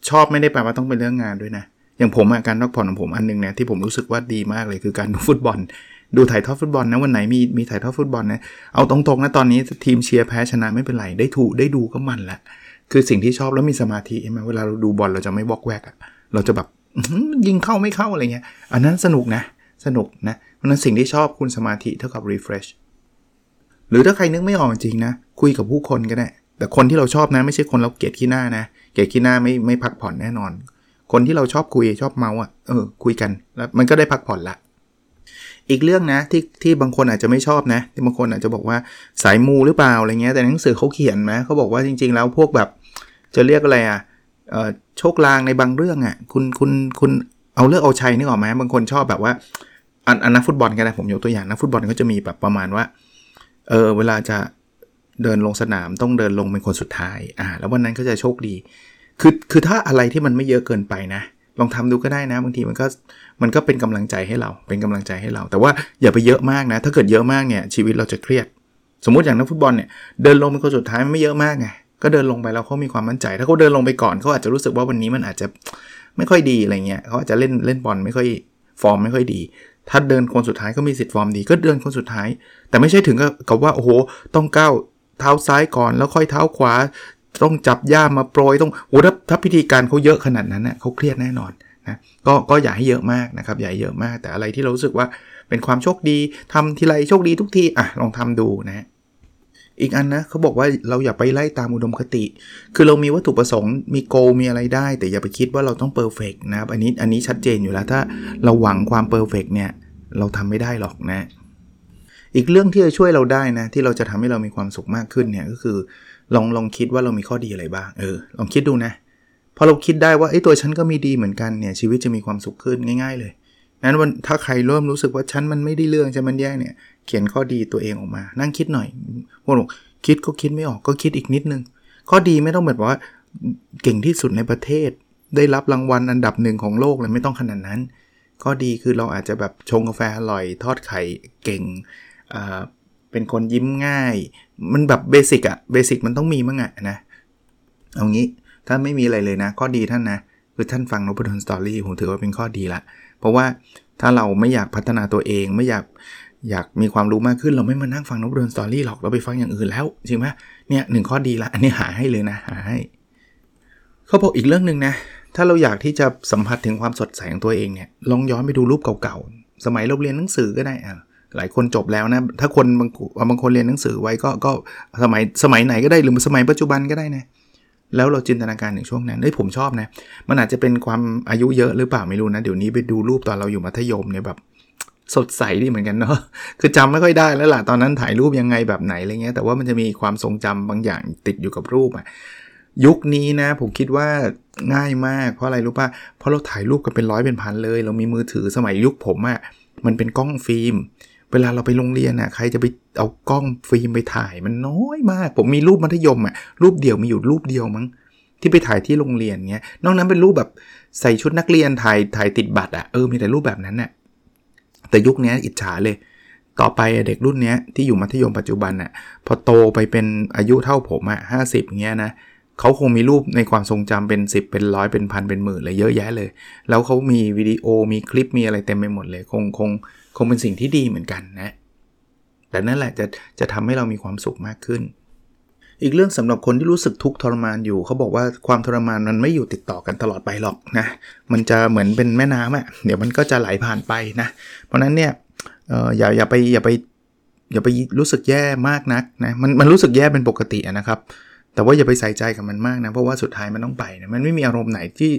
ชอบไม่ได้แปลว่าต้องเป็นเรื่องงานด้วยนะอย่างผมการพักผ่อนของผมอันนึงเนี่ยที่ผมรู้สึกว่าดีมากเลยคือการดูฟุตบอล ดูถ่ายทอดฟุตบอลนะวันไหนมีมีถ่ายทอดฟุตบอลนะเอาตรงๆนะตอนนี้ทีมเชียร์แพ้ชนะไม่เป็นไรได้ถูได้ดูก็มันละคือสิ่งที่ชอบแล้วมีสมาธิใช่ไหมเวลาเราดูบอลเราจะไม่บอกแวกอะเราจะแบบยิงเข้าไม่เข้าอะไรเงี้ย อันนั้นสนุกนะ สนุกนะเพราะนั้นสิ่งที่ชอบคุณสมาธิเท่ากับ refresh หรือถ้าใครนึกไม่ออกจริงนะ คุยกับผู้คนก็ได้ แต่คนที่เราชอบนะไม่ใช่คนเราเกลียดขี้หน้านะ เกลียดขี้หน้าไม่ไม่พักผ่อนแน่นอน คนที่เราชอบคุยชอบเมาอะเออคุยกันแล้วมันก็ได้พักผ่อนละ อีกเรื่องนะที่ที่บางคนอาจจะไม่ชอบนะที่บางคนอาจจะบอกว่าสายมูหรือเปล่าอะไรเงี้ยแต่หนังสือเขาเขียนนะเขาบอกว่าจริง ๆ แล้วพวกแบบจะเรียกอะไรอะโชคลางในบางเรื่องอะ่ะคุณคุณคุณเอาเลือกเอาชัยนึกออกไหมบางคนชอบแบบว่าอันอันนักฟุตบอลกันนะผมยกตัวอย่างนักฟุตบอลก็จะมีแบบประมาณว่าเออเวลาจะเดินลงสนามต้องเดินลงเป็นคนสุดท้ายอ่าแล้ววันนั้นก็จะโชคดี คือคือถ้าอะไรที่มันไม่เยอะเกินไปนะ ลองทำดูก็ได้นะบางทีมันก็มันก็เป็นกำลังใจให้เราเป็นกำลังใจให้เรา แต่ว่าอย่าไปเยอะมากนะ ถ้าเกิดเยอะมากเนี่ยชีวิตเราจะเครียด สมมติอย่างนักฟุตบอลเนี่ยเดินลงเป็นคนสุดท้ายมันไม่เยอะมากไงก็เดินลงไปแล้วเขามีความมั่นใจ ถ้าเขาเดินลงไปก่อนเขาอาจจะรู้สึกว่าวันนี้มันอาจจะไม่ค่อยดีอะไรเงี้ยเขาอาจจะเล่นเล่นบอลไม่ค่อยฟอร์มไม่ค่อยดี ถ้าเดินคนสุดท้ายก็มีสิทธิ์ฟอร์มดีก็เดินคนสุดท้าย แต่ไม่ใช่ถึงกับว่าโอ้โหต้องก้าวเท้าซ้ายก่อนแล้วค่อยเท้าขวา ต้องจับย่ามาโปรยต้องโอ้ถ้าถ้าพิธีการเขาเยอะขนาดนั้นเน่ยเขาเครียดแน่นอนนะก็ก็อย่าให้เยอะมากนะครับอย่าให้เยอะมาก แต่อะไรที่เรารู้สึกว่าเป็นความโชคดีทำทีไรโชคดีทุกทีอะลองทำดูนะอีกอันนะเขาบอกว่าเราอย่าไปไล่ตามอุดมคติ คือเรามีวัตถุประสงค์มีโกมีอะไรได้ แต่อย่าไปคิดว่าเราต้องเพอร์เฟกนะครับอันนี้อันนี้ชัดเจนอยู่แล้วถ้าเราหวังความ perfect เนี่ยเราทำไม่ได้หรอกนะ อีกเรื่องที่จะช่วยเราได้นะ ที่เราจะทำให้เรามีความสุขมากขึ้นเนี่ยก็คือลองลองคิดว่าเรามีข้อดีอะไรบ้างเออลองคิดดูนะพอเราคิดได้ว่าไอ้ตัวฉันก็มีดีเหมือนกันเนี่ยชีวิตจะมีความสุขขึ้นง่าย ๆ เลยนั้นวันถ้าใครเริ่มรู้สึกว่าฉันมันไม่ได้เรื่องฉันมันแย่เนี่ยเขียนข้อดีตัวเองออกมา นั่งคิดหน่อยพวกคิดก็คิดไม่ออกก็คิดอีกนิดนึง ข้อดีไม่ต้องแบบว่าเก่งที่สุดในประเทศ ได้รับรางวัลอันดับหนึ่งของโลกเลยไม่ต้องขนาดนั้น ข้อดีคือเราอาจจะแบบชงกาแฟอร่อย ทอดไข่เก่ง เป็นคนยิ้มง่าย มันแบบ basic อะ basic มันต้องมีมั้งอะนะ เอางี้ถ้าไม่มีอะไรเลยนะ ข้อดีท่านนะคือท่านฟังนพดล Story ผมถือว่าเป็นข้อดีละ เพราะว่าถ้าเราไม่อยากพัฒนาตัวเองไม่อยากอยากมีความรู้มากขึ้นเราไม่มานั่งฟังนพดล Story หรอกเราไปฟังอย่างอื่นแล้วจริงไหมเนี่ยหนึ่งข้อดีละอันนี้หาให้เลยนะหาให้เขาบอกอีกเรื่องหนึ่งนะ ถ้าเราอยากที่จะสัมผัสถึงความสดใสของตัวเองเนี่ยลองย้อนไปดูรูปเก่าๆ สมัยเราเรียนหนังสือก็ได้อะ หลายคนจบแล้วนะ ถ้าคนบางบางคนเรียนหนังสือไว้ก็ก็สมัยสมัยไหนก็ได้หรือสมัยปัจจุบันก็ได้นะแล้วเราจินตนาการถึงช่วงนั้นเฮ้ยผมชอบนะ มันอาจจะเป็นความอายุเยอะหรือเปล่าไม่รู้นะ เดี๋ยวนี้ไปดูรูปตอนเราอยู่มัธยมเนี่ยแบบสดใสดีเหมือนกันเนาะ คือจำไม่ค่อยได้แล้วล่ะ ตอนนั้นถ่ายรูปยังไงแบบไหนอะไรเงี้ย แต่ว่ามันจะมีความทรงจำบางอย่างติดอยู่กับรูปอะยุคนี้นะ ผมคิดว่าง่ายมาก เพราะอะไรรู้ป่ะ เพราะเราถ่ายรูปกันเป็นร้อยเป็นพันเลย เรามีมือถือสมัยยุคผมอะมันเป็นกล้องฟิล์ม เวลาเราไปโรงเรียนอะใครจะไปเอากล้องฟิล์มไปถ่ายมันน้อยมาก ผมมีรูปมัธยมอะรูปเดียวมีอยู่รูปเดียวมั้งที่ไปถ่ายที่โรงเรียนเงี้ย นอกนั้นเป็นรูปแบบใส่ชุดนักเรียนถ่ายถ่ายติดบัตรอะเออมีแต่รูปแบบนั้นอะแต่ยุคนี้อิจฉาเลย ต่อไปเด็กรุ่นนี้ที่อยู่มัธยมปัจจุบันน่ะพอโตไปเป็นอายุเท่าผมอะห้าสิบเงี้ยนะเขาคงมีรูปในความทรงจำเป็น 10 เป็นร้อยเป็นพันเป็นหมื่นเลยเยอะแยะเลย แล้วเขามีวิดีโอมีคลิปมีอะไรเต็มไปหมดเลย คงคง งเป็นสิ่งที่ดีเหมือนกันนะ แต่นั่นแหละจะจะทำให้เรามีความสุขมากขึ้น อีกเรื่องสำหรับคนที่รู้สึกทุกข์ทรมานอยู่เขาบอกว่าความทรมานมันไม่อยู่ติดต่อกันตลอดไปหรอกนะ มันจะเหมือนเป็นแม่น้ำอะ่ะเดี๋ยวมันก็จะไหลผ่านไปนะ เพราะนั้นเนี่ยอออย่าอย่าไปอย่าไปอย่าไปรู้สึกแย่มากนักนะมันมันรู้สึกแย่เป็นปกตินะครับ แต่ว่าอย่าไปใส่ใจกับมันมากนะ เพราะว่าสุดท้ายมันต้องไปนะมันไม่มีอารมณ์ไหนที่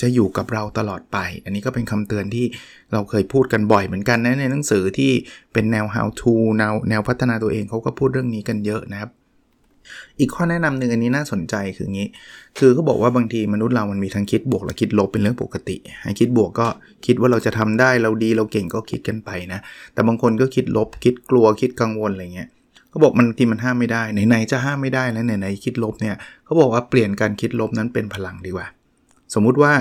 จะอยู่กับเราตลอดไป อันนี้ก็เป็นคำเตือนที่เราเคยพูดกันบ่อยเหมือนกันนะในหนังสือที่เป็นแนว how to แนวแนวพัฒนาตัวเองเขาก็พูดเรื่องนี้กันเยอะนะครับ อีกข้อแนะนำหนึ่งอันนี้น่าสนใจคืองี้ คือเขาบอกว่าบางทีมนุษย์เรามันมีทั้งคิดบวกและคิดลบเป็นเรื่องปกติให้คิดบวกก็คิดว่าเราจะทำได้เราดีเราเก่งก็คิดกันไปนะ แต่บางคนก็คิดลบ คิดกลัวคิดกังวลอะไรเงี้ยเขาบอกมันทีมันห้ามไม่ได้ไหนๆจะห้ามไม่ได้แล้วไหนๆคิดลบเนี่ยเขาบอกว่าเปลี่ยนการคิดลบนั้นเป็นพลังดีกว่า สมมุติว่า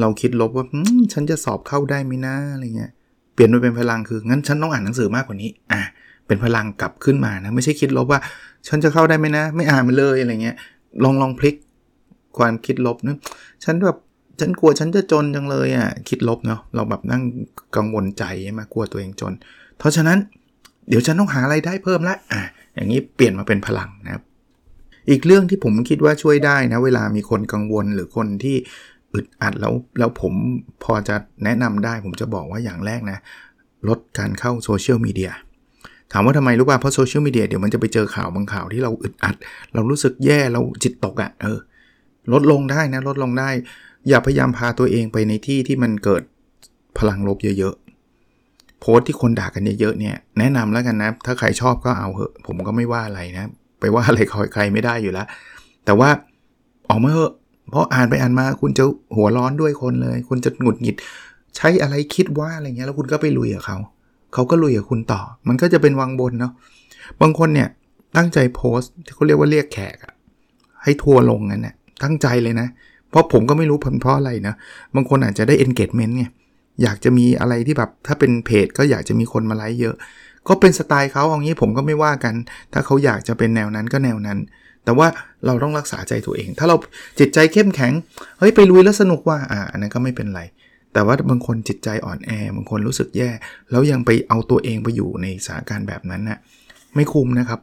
เราคิดลบว่าฉันจะสอบเข้าได้ไหมนะอะไรเงี้ยเปลี่ยนมาเป็นพลังคืองั้นฉันต้องอ่านหนังสือมากกว่านี้อะเป็นพลังกลับขึ้นมานะไม่ใช่คิดลบว่า ฉันจะเข้าได้ไหมนะ ไม่อ่านมันเลยอะไรเงี้ยลองลองพลิกความคิดลบนะฉันแบบฉันกลัวฉันจะจนจังเลยอะคิดลบเนาะเราแบบนั่งกังวลใจใช่ไหมกลัวตัวเองจน เพราะฉะนั้นเดี๋ยวฉันต้องหาอะไรได้เพิ่มละอะอย่างนี้เปลี่ยนมาเป็นพลังนะครับ อีกเรื่องที่ผมคิดว่าช่วยได้นะ เวลามีคนกังวลหรือคนที่อึดอัดแล้วแล้วผมพอจะแนะนำได้ ผมจะบอกว่าอย่างแรกนะ ลดการเข้าโซเชียลมีเดียถามว่าทำไมรู้ป่ะเพราะโซเชียลมีเดียเดี๋ยวมันจะไปเจอข่าวบางข่าวที่เราอึดอัด เรารู้สึกแย่เราจิตตกอะ่ะเออลดลงได้นะลดลงได้ อย่าพยายามพาตัวเองไปในที่ที่มันเกิดพลังลบเยอะๆ โพสที่คนด่ากันเยอะๆเนี่ยแนะนำแล้วกันนะ ถ้าใครชอบก็เอาเหอะ ผมก็ไม่ว่าอะไรนะ ไปว่าอะไรใครไม่ได้อยู่แล้ว แต่ว่าออกมาเหอะเพราะอ่านไปอ่านมาคุณจะหัวร้อนด้วยคนเลย คุณจะหงุดหงิด ใช้อะไรคิดว่าอะไรเงี้ยแล้วคุณก็ไปลุยกับเขาเขาก็ลุยกับคุณต่อ มันก็จะเป็นวังบนเนาะบางคนเนี่ยตั้งใจโพสที่เขาเรียกว่าเรียกแขกอะให้ทัวลงกันเนะี่ยตั้งใจเลยนะ เพราะผมก็ไม่รู้เพราะอะไรนะ บางคนอาจจะได้ engagement เนี่ยอยากจะมีอะไรที่แบบถ้าเป็นเพจก็อยากจะมีคนมาไลค์เยอะ ก็เป็นสไตล์เขาเอางี้ผมก็ไม่ว่ากัน ถ้าเขาอยากจะเป็นแนวนั้นก็แนวนั้น แต่ว่าเราต้องรักษาใจตัวเอง ถ้าเราจิตใจเข้มแข็ง เฮ้ยไปลุยแล้วสนุกว่าอ่าอันนั้นก็ไม่เป็นไร แต่ว่าบางคนจิตใจอ่อนแอบางคนรู้สึกแย่ แล้วยังไปเอาตัวเองไปอยู่ในสถานการณ์แบบนั้นนะ่ะไม่คุ้มนะครับ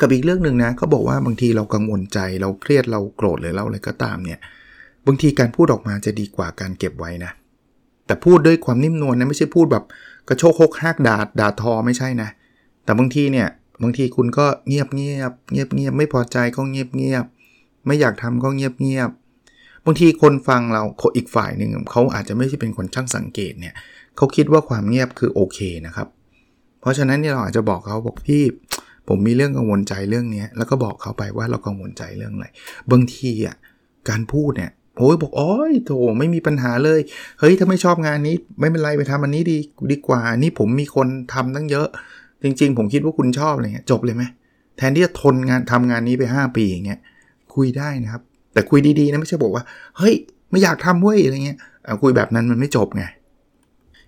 กับอีกเรื่องหนึ่งนะเขาบอกว่าบางทีเรากังวลใจเราเครียดเราโกรธหรือเราอะไรก็ตามเนี่ยบางทีการพูดออกมาจะดีกว่าการเก็บไว้นะแต่พูดด้วยความนิ่มนวลนะไม่ใช่พูดแบบ กระโชกโคกหักด่าด่าทอไม่ใช่นะ แต่บางทีเนี่ยบางทีคุณก็เงียบเงียบเงียบเงียบไม่พอใจก็เงียบเงียบไม่อยากทำก็เงียบเงียบบางทีคนฟังเราอีกฝ่ายหนึ่งเขาอาจจะไม่ใช่เป็นคนช่างสังเกตเนี่ยเขาคิดว่าความเงียบคือโอเคนะครับ เพราะฉะนั้นเนี่ยเราอาจจะบอกเขาบอกพี่ผมมีเรื่องกังวลใจเรื่องนี้แล้วก็บอกเขาไปว่าเรากังวลใจเรื่องอะไรบางทีอะการพูดเนี่ย โอ้ยบอกอ๋อยโถไม่มีปัญหาเลย เฮ้ยถ้าไม่ชอบงานนี้ ไม่เป็นไรไปทำอันนี้ดีดีกว่า นี่ผมมีคนทำตั้งเยอะ จริง ๆ ผมคิดว่าคุณชอบอะไรเงี้ยจบเลยไหมแทนที่จะทนงานทำงานนี้ไป 5 ปีอย่างเงี้ยคุยได้นะครับ แต่คุยดีๆนะไม่ใช่บอกว่า เฮ้ย ไม่อยากทำเว้ยอะไรเงี้ยคุยแบบนั้นมันไม่จบไง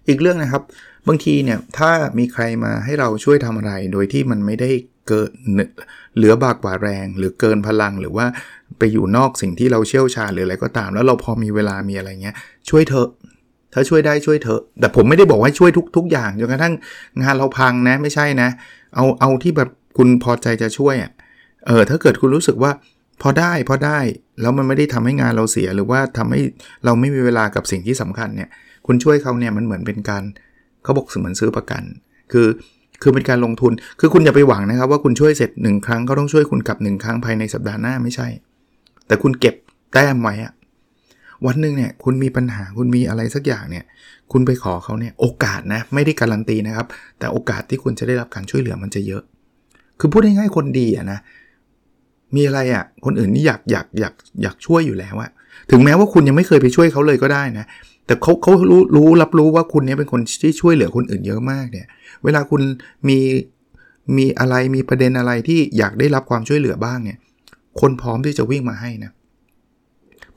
อีกเรื่องนะครับ บางทีเนี่ยถ้ามีใครมาให้เราช่วยทำอะไร โดยที่มันไม่ได้ เกินเหลือบากกว่าแรง หรือเกินพลังหรือว่าไปอยู่นอกสิ่งที่เราเชี่ยวชาญหรืออะไรก็ตาม แล้วเราพอมีเวลามีอะไรเงี้ยช่วยเถอะถ้าช่วยได้ช่วยเถอะ แต่ผมไม่ได้บอกว่าช่วยทุกทุกอย่างจนกระทั่งงานเราพังนะไม่ใช่นะ เอาเอาที่แบบคุณพอใจจะช่วยอะเออถ้าเกิดคุณรู้สึกว่าพอได้พอได้แล้วมันไม่ได้ทำให้งานเราเสียหรือว่าทำให้เราไม่มีเวลากับสิ่งที่สำคัญเนี่ย คุณช่วยเขาเนี่ยมันเหมือนเป็นการเขาบอกเหมือนซื้อประกัน คือ คือเป็นการลงทุน คือคุณอย่าไปหวังนะครับว่าคุณช่วยเสร็จหนึ่งครั้งเขาต้องช่วยคุณกลับหนึ่งครั้งภายในสัปดาห์หน้าไม่ใช่ แต่คุณเก็บแต้มไว้อะวันหนึ่งเนี่ยคุณมีปัญหาคุณมีอะไรสักอย่างเนี่ย คุณไปขอเขาเนี่ยโอกาสนะไม่ได้การันตีนะครับ แต่โอกาสที่คุณจะได้รับการช่วยเหลือมันจะเยอะ คือพูดง่ายๆคนดีอะนะมีอะไรอะ่ะคนอื่นนี่อยากอยากอยากอยากช่วยอยู่แล้วอะถึงแม้ว่าคุณยังไม่เคยไปช่วยเขาเลยก็ได้นะ แต่เขาเขารู้รู้รับรู้ว่าคุณเนี่ยเป็นคนที่ช่วยเหลือคนอื่นเยอะมากเนี่ย เวลาคุณมีมีอะไรมีประเด็นอะไรที่อยากได้รับความช่วยเหลือบ้างเนี่ย คนพร้อมที่จะวิ่งมาให้นะ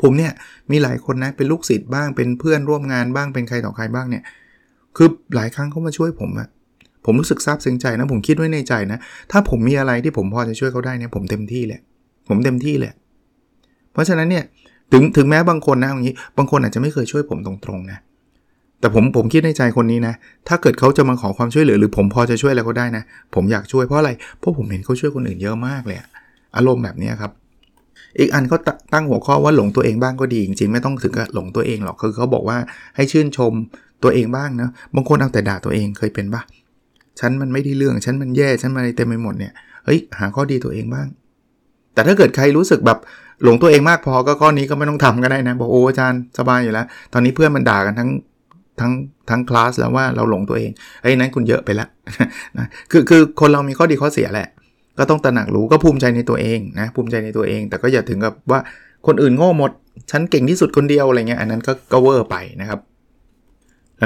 ผมเนี่ยมีหลายคนนะเป็นลูกศิษย์บ้างเป็นเพื่อนร่วมงานบ้างเป็นใครต่อใครบ้างเนี่ย คือหลายครั้งเขามาช่วยผมอะผมรู้สึกซาบซึ้งใจนะ ผมคิดไว้ในใจนะ ถ้าผมมีอะไรที่ผมพอจะช่วยเขาได้เนี่ยผมเต็มที่แหละผมเต็มที่แหละ เพราะฉะนั้นเนี่ยถึงถึงแม้บางคนนะอย่างนี้ บางคนอาจจะไม่เคยช่วยผมตรงๆนะ แต่ผมผมคิดในใจคนนี้นะ ถ้าเกิดเขาจะมาขอความช่วยเหลือหรือผมพอจะช่วยอะไรเขาได้นะ ผมอยากช่วยเพราะอะไร เพราะผมเห็นเขาช่วยคนอื่นเยอะมากเลยอารมณ์แบบนี้ครับ อีกอันเขาตั้งหัวข้อว่าหลงตัวเองบ้างก็ดี จริงๆ ไม่ต้องถึงกับหลงตัวเองหรอก คือเขาบอกว่าให้ชื่นชมตัวเองบ้างนะ บางคนเอาแต่ด่าตัวเองเคยเป็นปะฉันมันไม่ได้เรื่อง ฉันมันแย่ ฉันมันอะไรเต็มไปหมดเนี่ย เฮ้ย หาข้อดีตัวเองบ้าง แต่ถ้าเกิดใครรู้สึกแบบหลงตัวเองมากพอก็ข้อนี้ก็ไม่ต้องทำก็ได้นะ บอกโอ้อาจารย์สบายอยู่แล้ว ตอนนี้เพื่อนมันด่ากันทั้ง ทั้งทั้งคลาสแล้วว่าเราหลงตัวเองไอ้นั้นคุณเยอะไปแล้วนะคือคือคนเรามีข้อดีข้อเสียแหละ ก็ต้องตระหนักรู้ก็ภูมิใจในตัวเองนะภูมิใจในตัวเอง แต่ก็อย่าถึงกับว่าคนอื่นโง่หมด ฉันเก่งที่สุดคนเดียวอะไรเงี้ยอันนั้นก็ก็เวอร์ไปนะครับ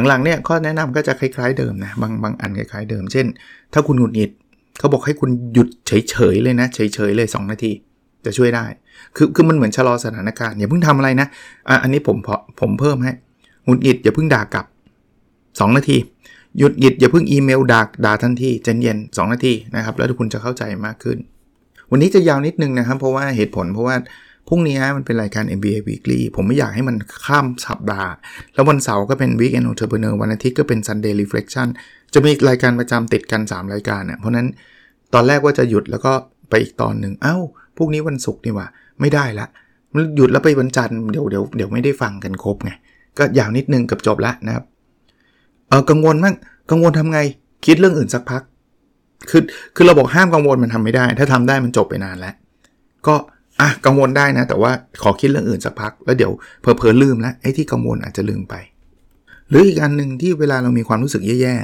หลังๆเนี่ยข้อแนะนำก็จะคล้าย ๆ เดิมนะบางบางอันคล้ายๆเดิม เช่น ถ้าคุณหงุดหงิดเขาบอกให้คุณหยุดเฉยๆเลยนะเฉยๆเลย 2 นาทีจะช่วยได้ คือคือมันเหมือนชะลอสถานการณ์อย่าเพิ่งทำอะไรนะอะอันนี้ผมผมเพิ่มให้ หงุดหงิดอย่าเพิ่งด่ากลับ 2 นาที หยุดหยิดอย่าเพิ่งอีเมลด่าด่าทันทีเจนเย็น2 นาทีนะครับ แล้วทุกคุณจะเข้าใจมากขึ้น วันนี้จะยาวนิดนึงนะครับ เพราะว่าเหตุผลเพราะว่าพรุ่งนี้มันเป็นรายการ MBA Weekly ผมไม่อยากให้มันข้ามสัปดาห์ แล้ววันเสาร์ก็เป็น Weekend Entrepreneur วันอาทิตย์ก็เป็น Sunday Reflection จะมีรายการประจำติดกัน 3 รายการเนี่ยเพราะนั้นตอนแรกว่าจะหยุดแล้วก็ไปอีกตอนหนึ่งเอา้าพวกนี้วันศุกร์นี่ว่าไม่ได้ละหยุดแล้วไปวันจันทร์เดี๋ยวเดี๋ยวเดี๋ยวไม่ได้ฟังกันครบไง ก็ยาวนิดนึงกับจบละนะครับเออกังวลมั้งกังวลทำไงคิดเรื่องอื่นสักพัก คือคือเราบอกห้ามกังวลมันทำไม่ได้ ถ้าทำได้มันจบไปนานแล้ว ก็อะกังวลได้นะ แต่ว่าขอคิดเรื่องอื่นสักพัก แล้วเดี๋ยวเพอเพอลืมแล้วไอ้ที่กังวลอาจจะลืมไป หรืออีกอันหนึ่งที่เวลาเรามีความรู้สึกแย่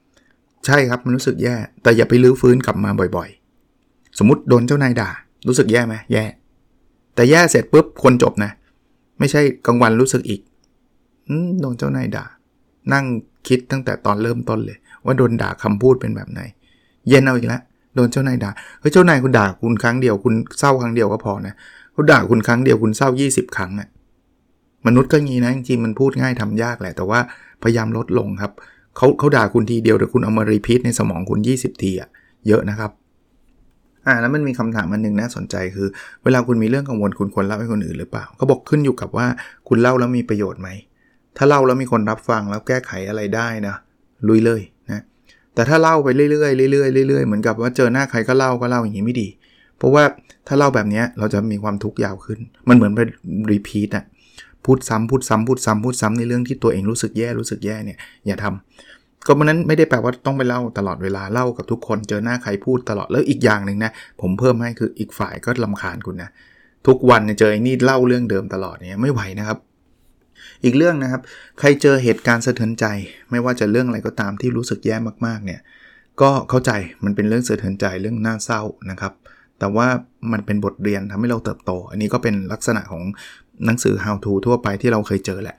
ๆใช่ครับมันรู้สึกแย่ แต่อย่าไปลื้อฟื้นกลับมาบ่อยๆ สมมติโดนเจ้านายด่า รู้สึกแย่ไหมแย่ แต่แย่เสร็จปุ๊บคนจบนะ ไม่ใช่กลางวันรู้สึกอีก โดนเจ้านายด่า นั่งคิดตั้งแต่ตอนเริ่มต้นเลย ว่าโดนด่าคำพูดเป็นแบบไหน เย็นเอาอีกแล้วโดนเจ้านายด่าเฮ้ยเจ้านายคุณด่าคุณครั้งเดียวคุณเศร้าครั้งเดียวก็พอนะเขาด่าคุณครั้งเดียวคุณเศร้า 20 ครั้งอะมนุษย์ก็งี้นะจริงๆมันพูดง่ายทำยากแหละ แต่ว่าพยายามลดลงครับเขาเขาด่าคุณทีเดียวแต่คุณเอามารีพีทในสมองคุณ 20 ทีอะเยอะนะครับอ่าแล้วมันมีคำถามอันหนึ่งน่าสนใจคือ เวลาคุณมีเรื่องกังวลคุณควรเล่าให้คนอื่นหรือเปล่าเขาบอกขึ้นอยู่กับว่าคุณเล่าแล้วมีประโยชน์ไหม ถ้าเล่าแล้วมีคนรับฟังแล้วแก้ไขอะไรได้นะลุยเลยนะแต่ถ้าเล่าไปเรื่อยๆเรื่อยๆเรื่อยๆเหมือนกับว่าเจอหน้าใครก็เล่าก็เล่าอย่างนี้ไม่ดี เพราะว่าถ้าเล่าแบบนี้เราจะมีความทุกข์ยาวขึ้น มันเหมือนไปรีพีทอะพูดซ้ำพูดซ้ำพูดซ้ำพูดซ้ำในเรื่องที่ตัวเองรู้สึกแย่รู้สึกแย่เนี่ยอย่าทำก็มันนั้นไม่ได้แปลว่าต้องไปเล่าตลอดเวลาเล่ากับทุกคนเจอหน้าใครพูดตลอดแล้วอีกอย่างหนึ่งนะผมเพิ่มให้คืออีกฝ่ายก็ลำคาญคุณนะทุกวันเนี่ยเจอไอ้นี่เล่าเรื่องเดิมตลอดเนี่ยไม่ไหวนะครับ อีกเรื่องนะครับ ใครเจอเหตุการณ์สะเทือนใจ ไม่ว่าจะเรื่องอะไรก็ตามที่รู้สึกแย่มากๆเนี่ยก็เข้าใจมันเป็นเรื่องสะเทือนใจเรื่องน่าเศร้านะครับ แต่ว่ามันเป็นบทเรียนทำให้เราเติบโต อันนี้ก็เป็นลักษณะของหนังสือ how to ทั่วไปที่เราเคยเจอแหละ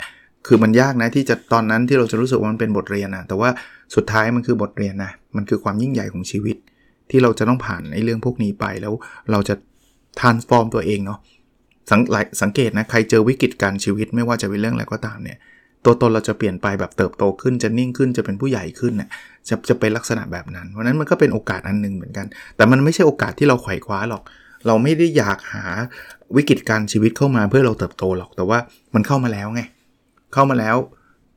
คือมันยากนะที่จะตอนนั้นที่เราจะรู้สึกว่ามันเป็นบทเรียนนะแต่ว่าสุดท้ายมันคือบทเรียนนะมันคือความยิ่งใหญ่ของชีวิต ที่เราจะต้องผ่านในเรื่องพวกนี้ไปแล้วเราจะ transform ตัวเองเนาะ สสังเกตนะใครเจอวิกฤตการชีวิตไม่ว่าจะเป็นเรื่องอะไรก็ตามเนี่ยตัวตนเราจะเปลี่ยนไปแบบเติบโตขึ้นจะนิ่งขึ้นจะเป็นผู้ใหญ่ขึ้นนะ่ยจะจะเป็นลักษณะแบบนั้น เพราะนั้นมันก็เป็นโอกาสอันนึงเหมือนกัน แต่มันไม่ใช่โอกาสที่เราไขว่คว้าหรอก เราไม่ได้อยากหาวิกฤตการชีวิตเข้ามาเพื่อเราเติบโตหรอก แต่ว่ามันเข้ามาแล้วไงเข้ามาแล้ว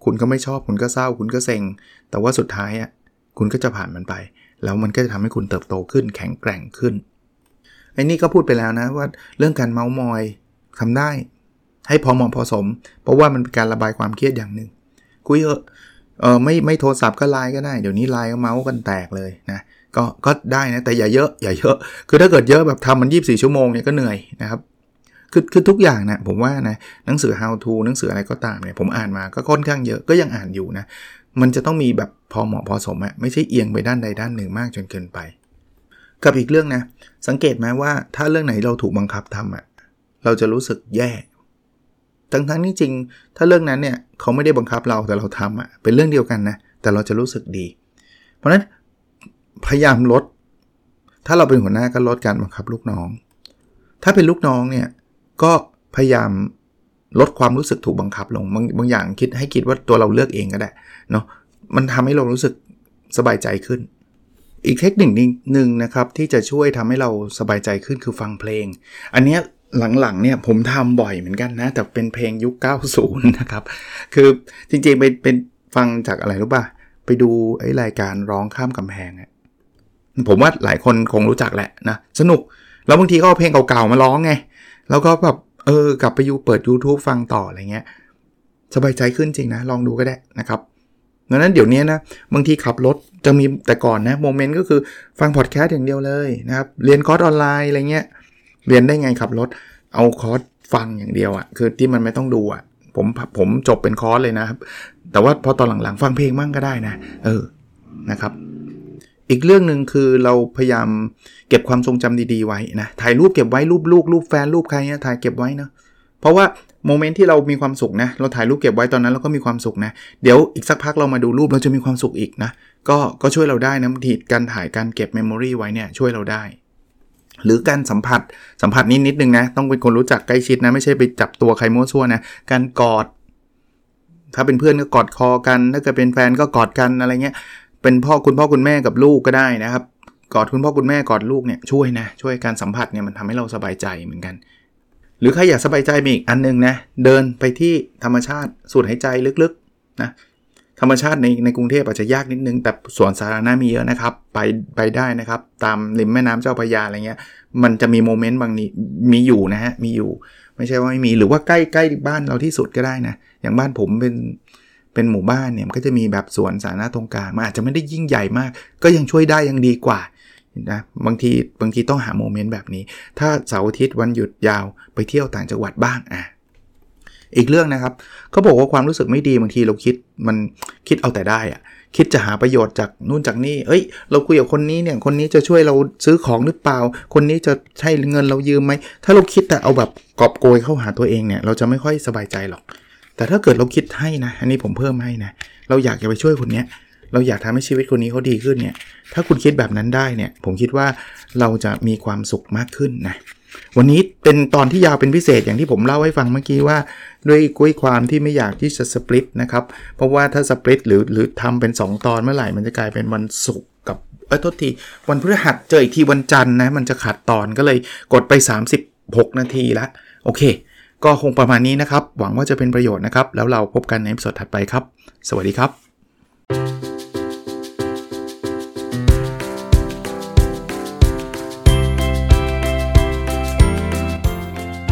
คุณก็ไม่ชอบคุณก็เศร้า คุณก็เซ็ง แต่ว่าสุดท้ายอะคุณก็จะผ่านมันไป แล้วมันก็จะทำให้คุณเติบโตขึ้นแข็งแกร่งขึ้น ไอ้นี่ก็พูดไปแล้วนะว่าเรื่องการเมาส์มอยทำได้ ให้พอเหมาะพอสม เพราะว่ามันเป็นการระบายความเครียดอย่างหนึ่งคุยเถอะเออไม่ไม่โทรศัพท์ก็ไลน์ก็ได้ เดี๋ยวนี้ไลน์ก็เมาส์กันแตกเลยนะก็ก็ได้นะแต่อย่าเยอะอย่าเยอะ คือถ้าเกิดเยอะแบบทำมัน 24 ชั่วโมงเนี่ยก็เหนื่อยนะครับคือคือทุกอย่างนะผมว่านะหนังสือ how to หนังสืออะไรก็ตามเนี่ยผมอ่านมาก็ค่อนข้างเยอะก็ยังอ่านอยู่นะ มันจะต้องมีแบบพอเหมาะพอสมอะไม่ใช่เอียงไปด้านใดด้านหนึ่งมากจนเกินไป กับอีกเรื่องนะ สังเกตไหมว่าถ้าเรื่องไหนเราถูกบังคับทำอะเราจะรู้สึกแย่ ทั้งทั้งนี้จริง ถ้าเรื่องนั้นเนี่ยเขาไม่ได้บังคับเราแต่เราทำอะเป็นเรื่องเดียวกันนะ แต่เราจะรู้สึกดี เพราะนั้นพยายามลด ถ้าเราเป็นหัวหน้าก็ลดการบังคับลูกน้อง ถ้าเป็นลูกน้องเนี่ยก็พยายามลดความรู้สึกถูกบังคับลงบางบางอย่างคิดให้คิดว่าตัวเราเลือกเองก็ได้เนาะมันทำให้เรารู้สึกสบายใจขึ้น อีกเทคนิคหนึ่งนะครับที่จะช่วยทำให้เราสบายใจขึ้นคือฟังเพลง อันนี้หลังๆเนี่ยผมทำบ่อยเหมือนกันนะ แต่เป็นเพลงยุค 90 นะครับ คือจริงๆไปเป็นฟังจากอะไรรู้ป่ะ ไปดูไอ้รายการร้องข้ามกำแพงอะผมว่าหลายคนคงรู้จักแหละนะ สนุก แล้วบางทีก็เอาเพลงเก่าๆมาร้องไง แล้วก็แบบเออกลับไปยูเปิด YouTube ฟังต่ออะไรเงี้ย สบายใจขึ้นจริงนะ ลองดูก็ได้นะครับ ดังนั้นเดี๋ยวนี้นะบางทีขับรถจะมีแต่ก่อนนะ moment ก็คือฟังพอดแคสต์อย่างเดียวเลยนะครับเรียนคอร์สออนไลน์อะไรเงี้ยเรียนได้ไงขับรถเอาคอร์สฟังอย่างเดียวอะ่ะคือที่มันไม่ต้องดูอะ่ะผมผมจบเป็นคอร์สเลยนะครับ แต่ว่าพอตอนหลังๆ ฟังเพลงมั่งก็ได้นะ เออนะครับ อีกเรื่องหนึ่งคือเราพยายามเก็บความทรงจำดีๆไว้นะถ่ายรูปเก็บไว้รูปลูกรูปแฟนรูปใครเนี่ยถ่ายเก็บไว้นะเพราะว่า moment ที่เรามีความสุขนะ เราถ่ายรูปเก็บไว้ตอนนั้นเราก็มีความสุขนะ เดี๋ยวอีกสักพักเรามาดูรูปเราจะมีความสุขอีกนะ ก็ก็ช่วยเราได้นะบางทีการถ่ายการเก็บ memory ไว้เนี่ยช่วยเราได้ หรือการสัมผัสสัมผัสนิดนิดนึงนะ ต้องเป็นคนรู้จักใกล้ชิดนะ ไม่ใช่ไปจับตัวใครมั่วซั่วนะ การกอด ถ้าเป็นเพื่อนก็กอดคอกัน ถ้าเกิดเป็นแฟนก็กอดกันอะไรเงี้ย เป็นพ่อคุณพ่อคุณแม่กับลูกก็ได้นะครับกอดคุณพ่อคุณแม่กอดลูกเนี่ยช่วยนะช่วยการสัมผัสเนี่ยมันทำให้เราสบายใจเหมือนกัน หรือใครอยากสบายใจมีอีกอันนึงนะ เดินไปที่ธรรมชาติสูดหายใจลึกๆนะธรรมชาติในในกรุงเทพอาจจะยากนิดนึง แต่สวนสาธารณะมีเยอะนะครับ ไปไปได้นะครับ ตามริมแม่น้ำเจ้าพระยาอะไรเงี้ย มันจะมีโมเมนต์บางนี้มีอยู่นะฮะมีอยู่ ไม่ใช่ว่าไม่มีหรือว่าใกล้ใกล้บ้านเราที่สุดก็ได้นะ อย่างบ้านผมเป็นเป็นหมู่บ้านเนี่ยมันก็จะมีแบบสวนสาธารณะตรงกลางมันอาจจะไม่ได้ยิ่งใหญ่มาก ก็ยังช่วยได้ยังดีกว่า นะบางทีบางทีต้องหาโมเมนต์แบบนี้ ถ้าเสาร์อาทิตย์วันหยุดยาวไปเที่ยวต่างจังหวัดบ้างอะอีกเรื่องนะครับเขาบอกว่าความรู้สึกไม่ดีบางทีเราคิดมันคิดเอาแต่ได้อะคิดจะหาประโยชน์จากนู่นจากนี่ เอ้ย เราคุยกับคนนี้เนี่ย คนนี้จะช่วยเราซื้อของหรือเปล่า คนนี้จะใช้เงินเรายืมไหม ถ้าเราคิดแต่เอาแบบกอบโกยเข้าหาตัวเองเนี่ย เราจะไม่ค่อยสบายใจหรอก แต่ถ้าเกิดเราคิดให้นะ อันนี้ผมเพิ่มให้นะ เราอยากจะไปช่วยคนเนี้ย เราอยากทำให้ชีวิตคนนี้เขาดีขึ้นเนี่ย ถ้าคุณคิดแบบนั้นได้เนี่ย ผมคิดว่าเราจะมีความสุขมากขึ้นนะ วันนี้เป็นตอนที่ยาวเป็นพิเศษอย่างที่ผมเล่าให้ฟังเมื่อกี้ว่า ด้วยกุ้ยความที่ไม่อยากที่จะสปลิตนะครับ เพราะว่าถ้าสปลิตหรือหรือทำเป็น 2 ตอนเมื่อไหร่มันจะกลายเป็นวันศุกร์กับเออโทษทีวันพฤหัสเจออีกทีวันจันทร์นะมันจะขาดตอนก็เลยกดไป 36 นาทีละโอเค ก็คงประมาณนี้นะครับ หวังว่าจะเป็นประโยชน์นะครับ แล้วเราพบกันในสดถัดไปครับ สวัสดีครับ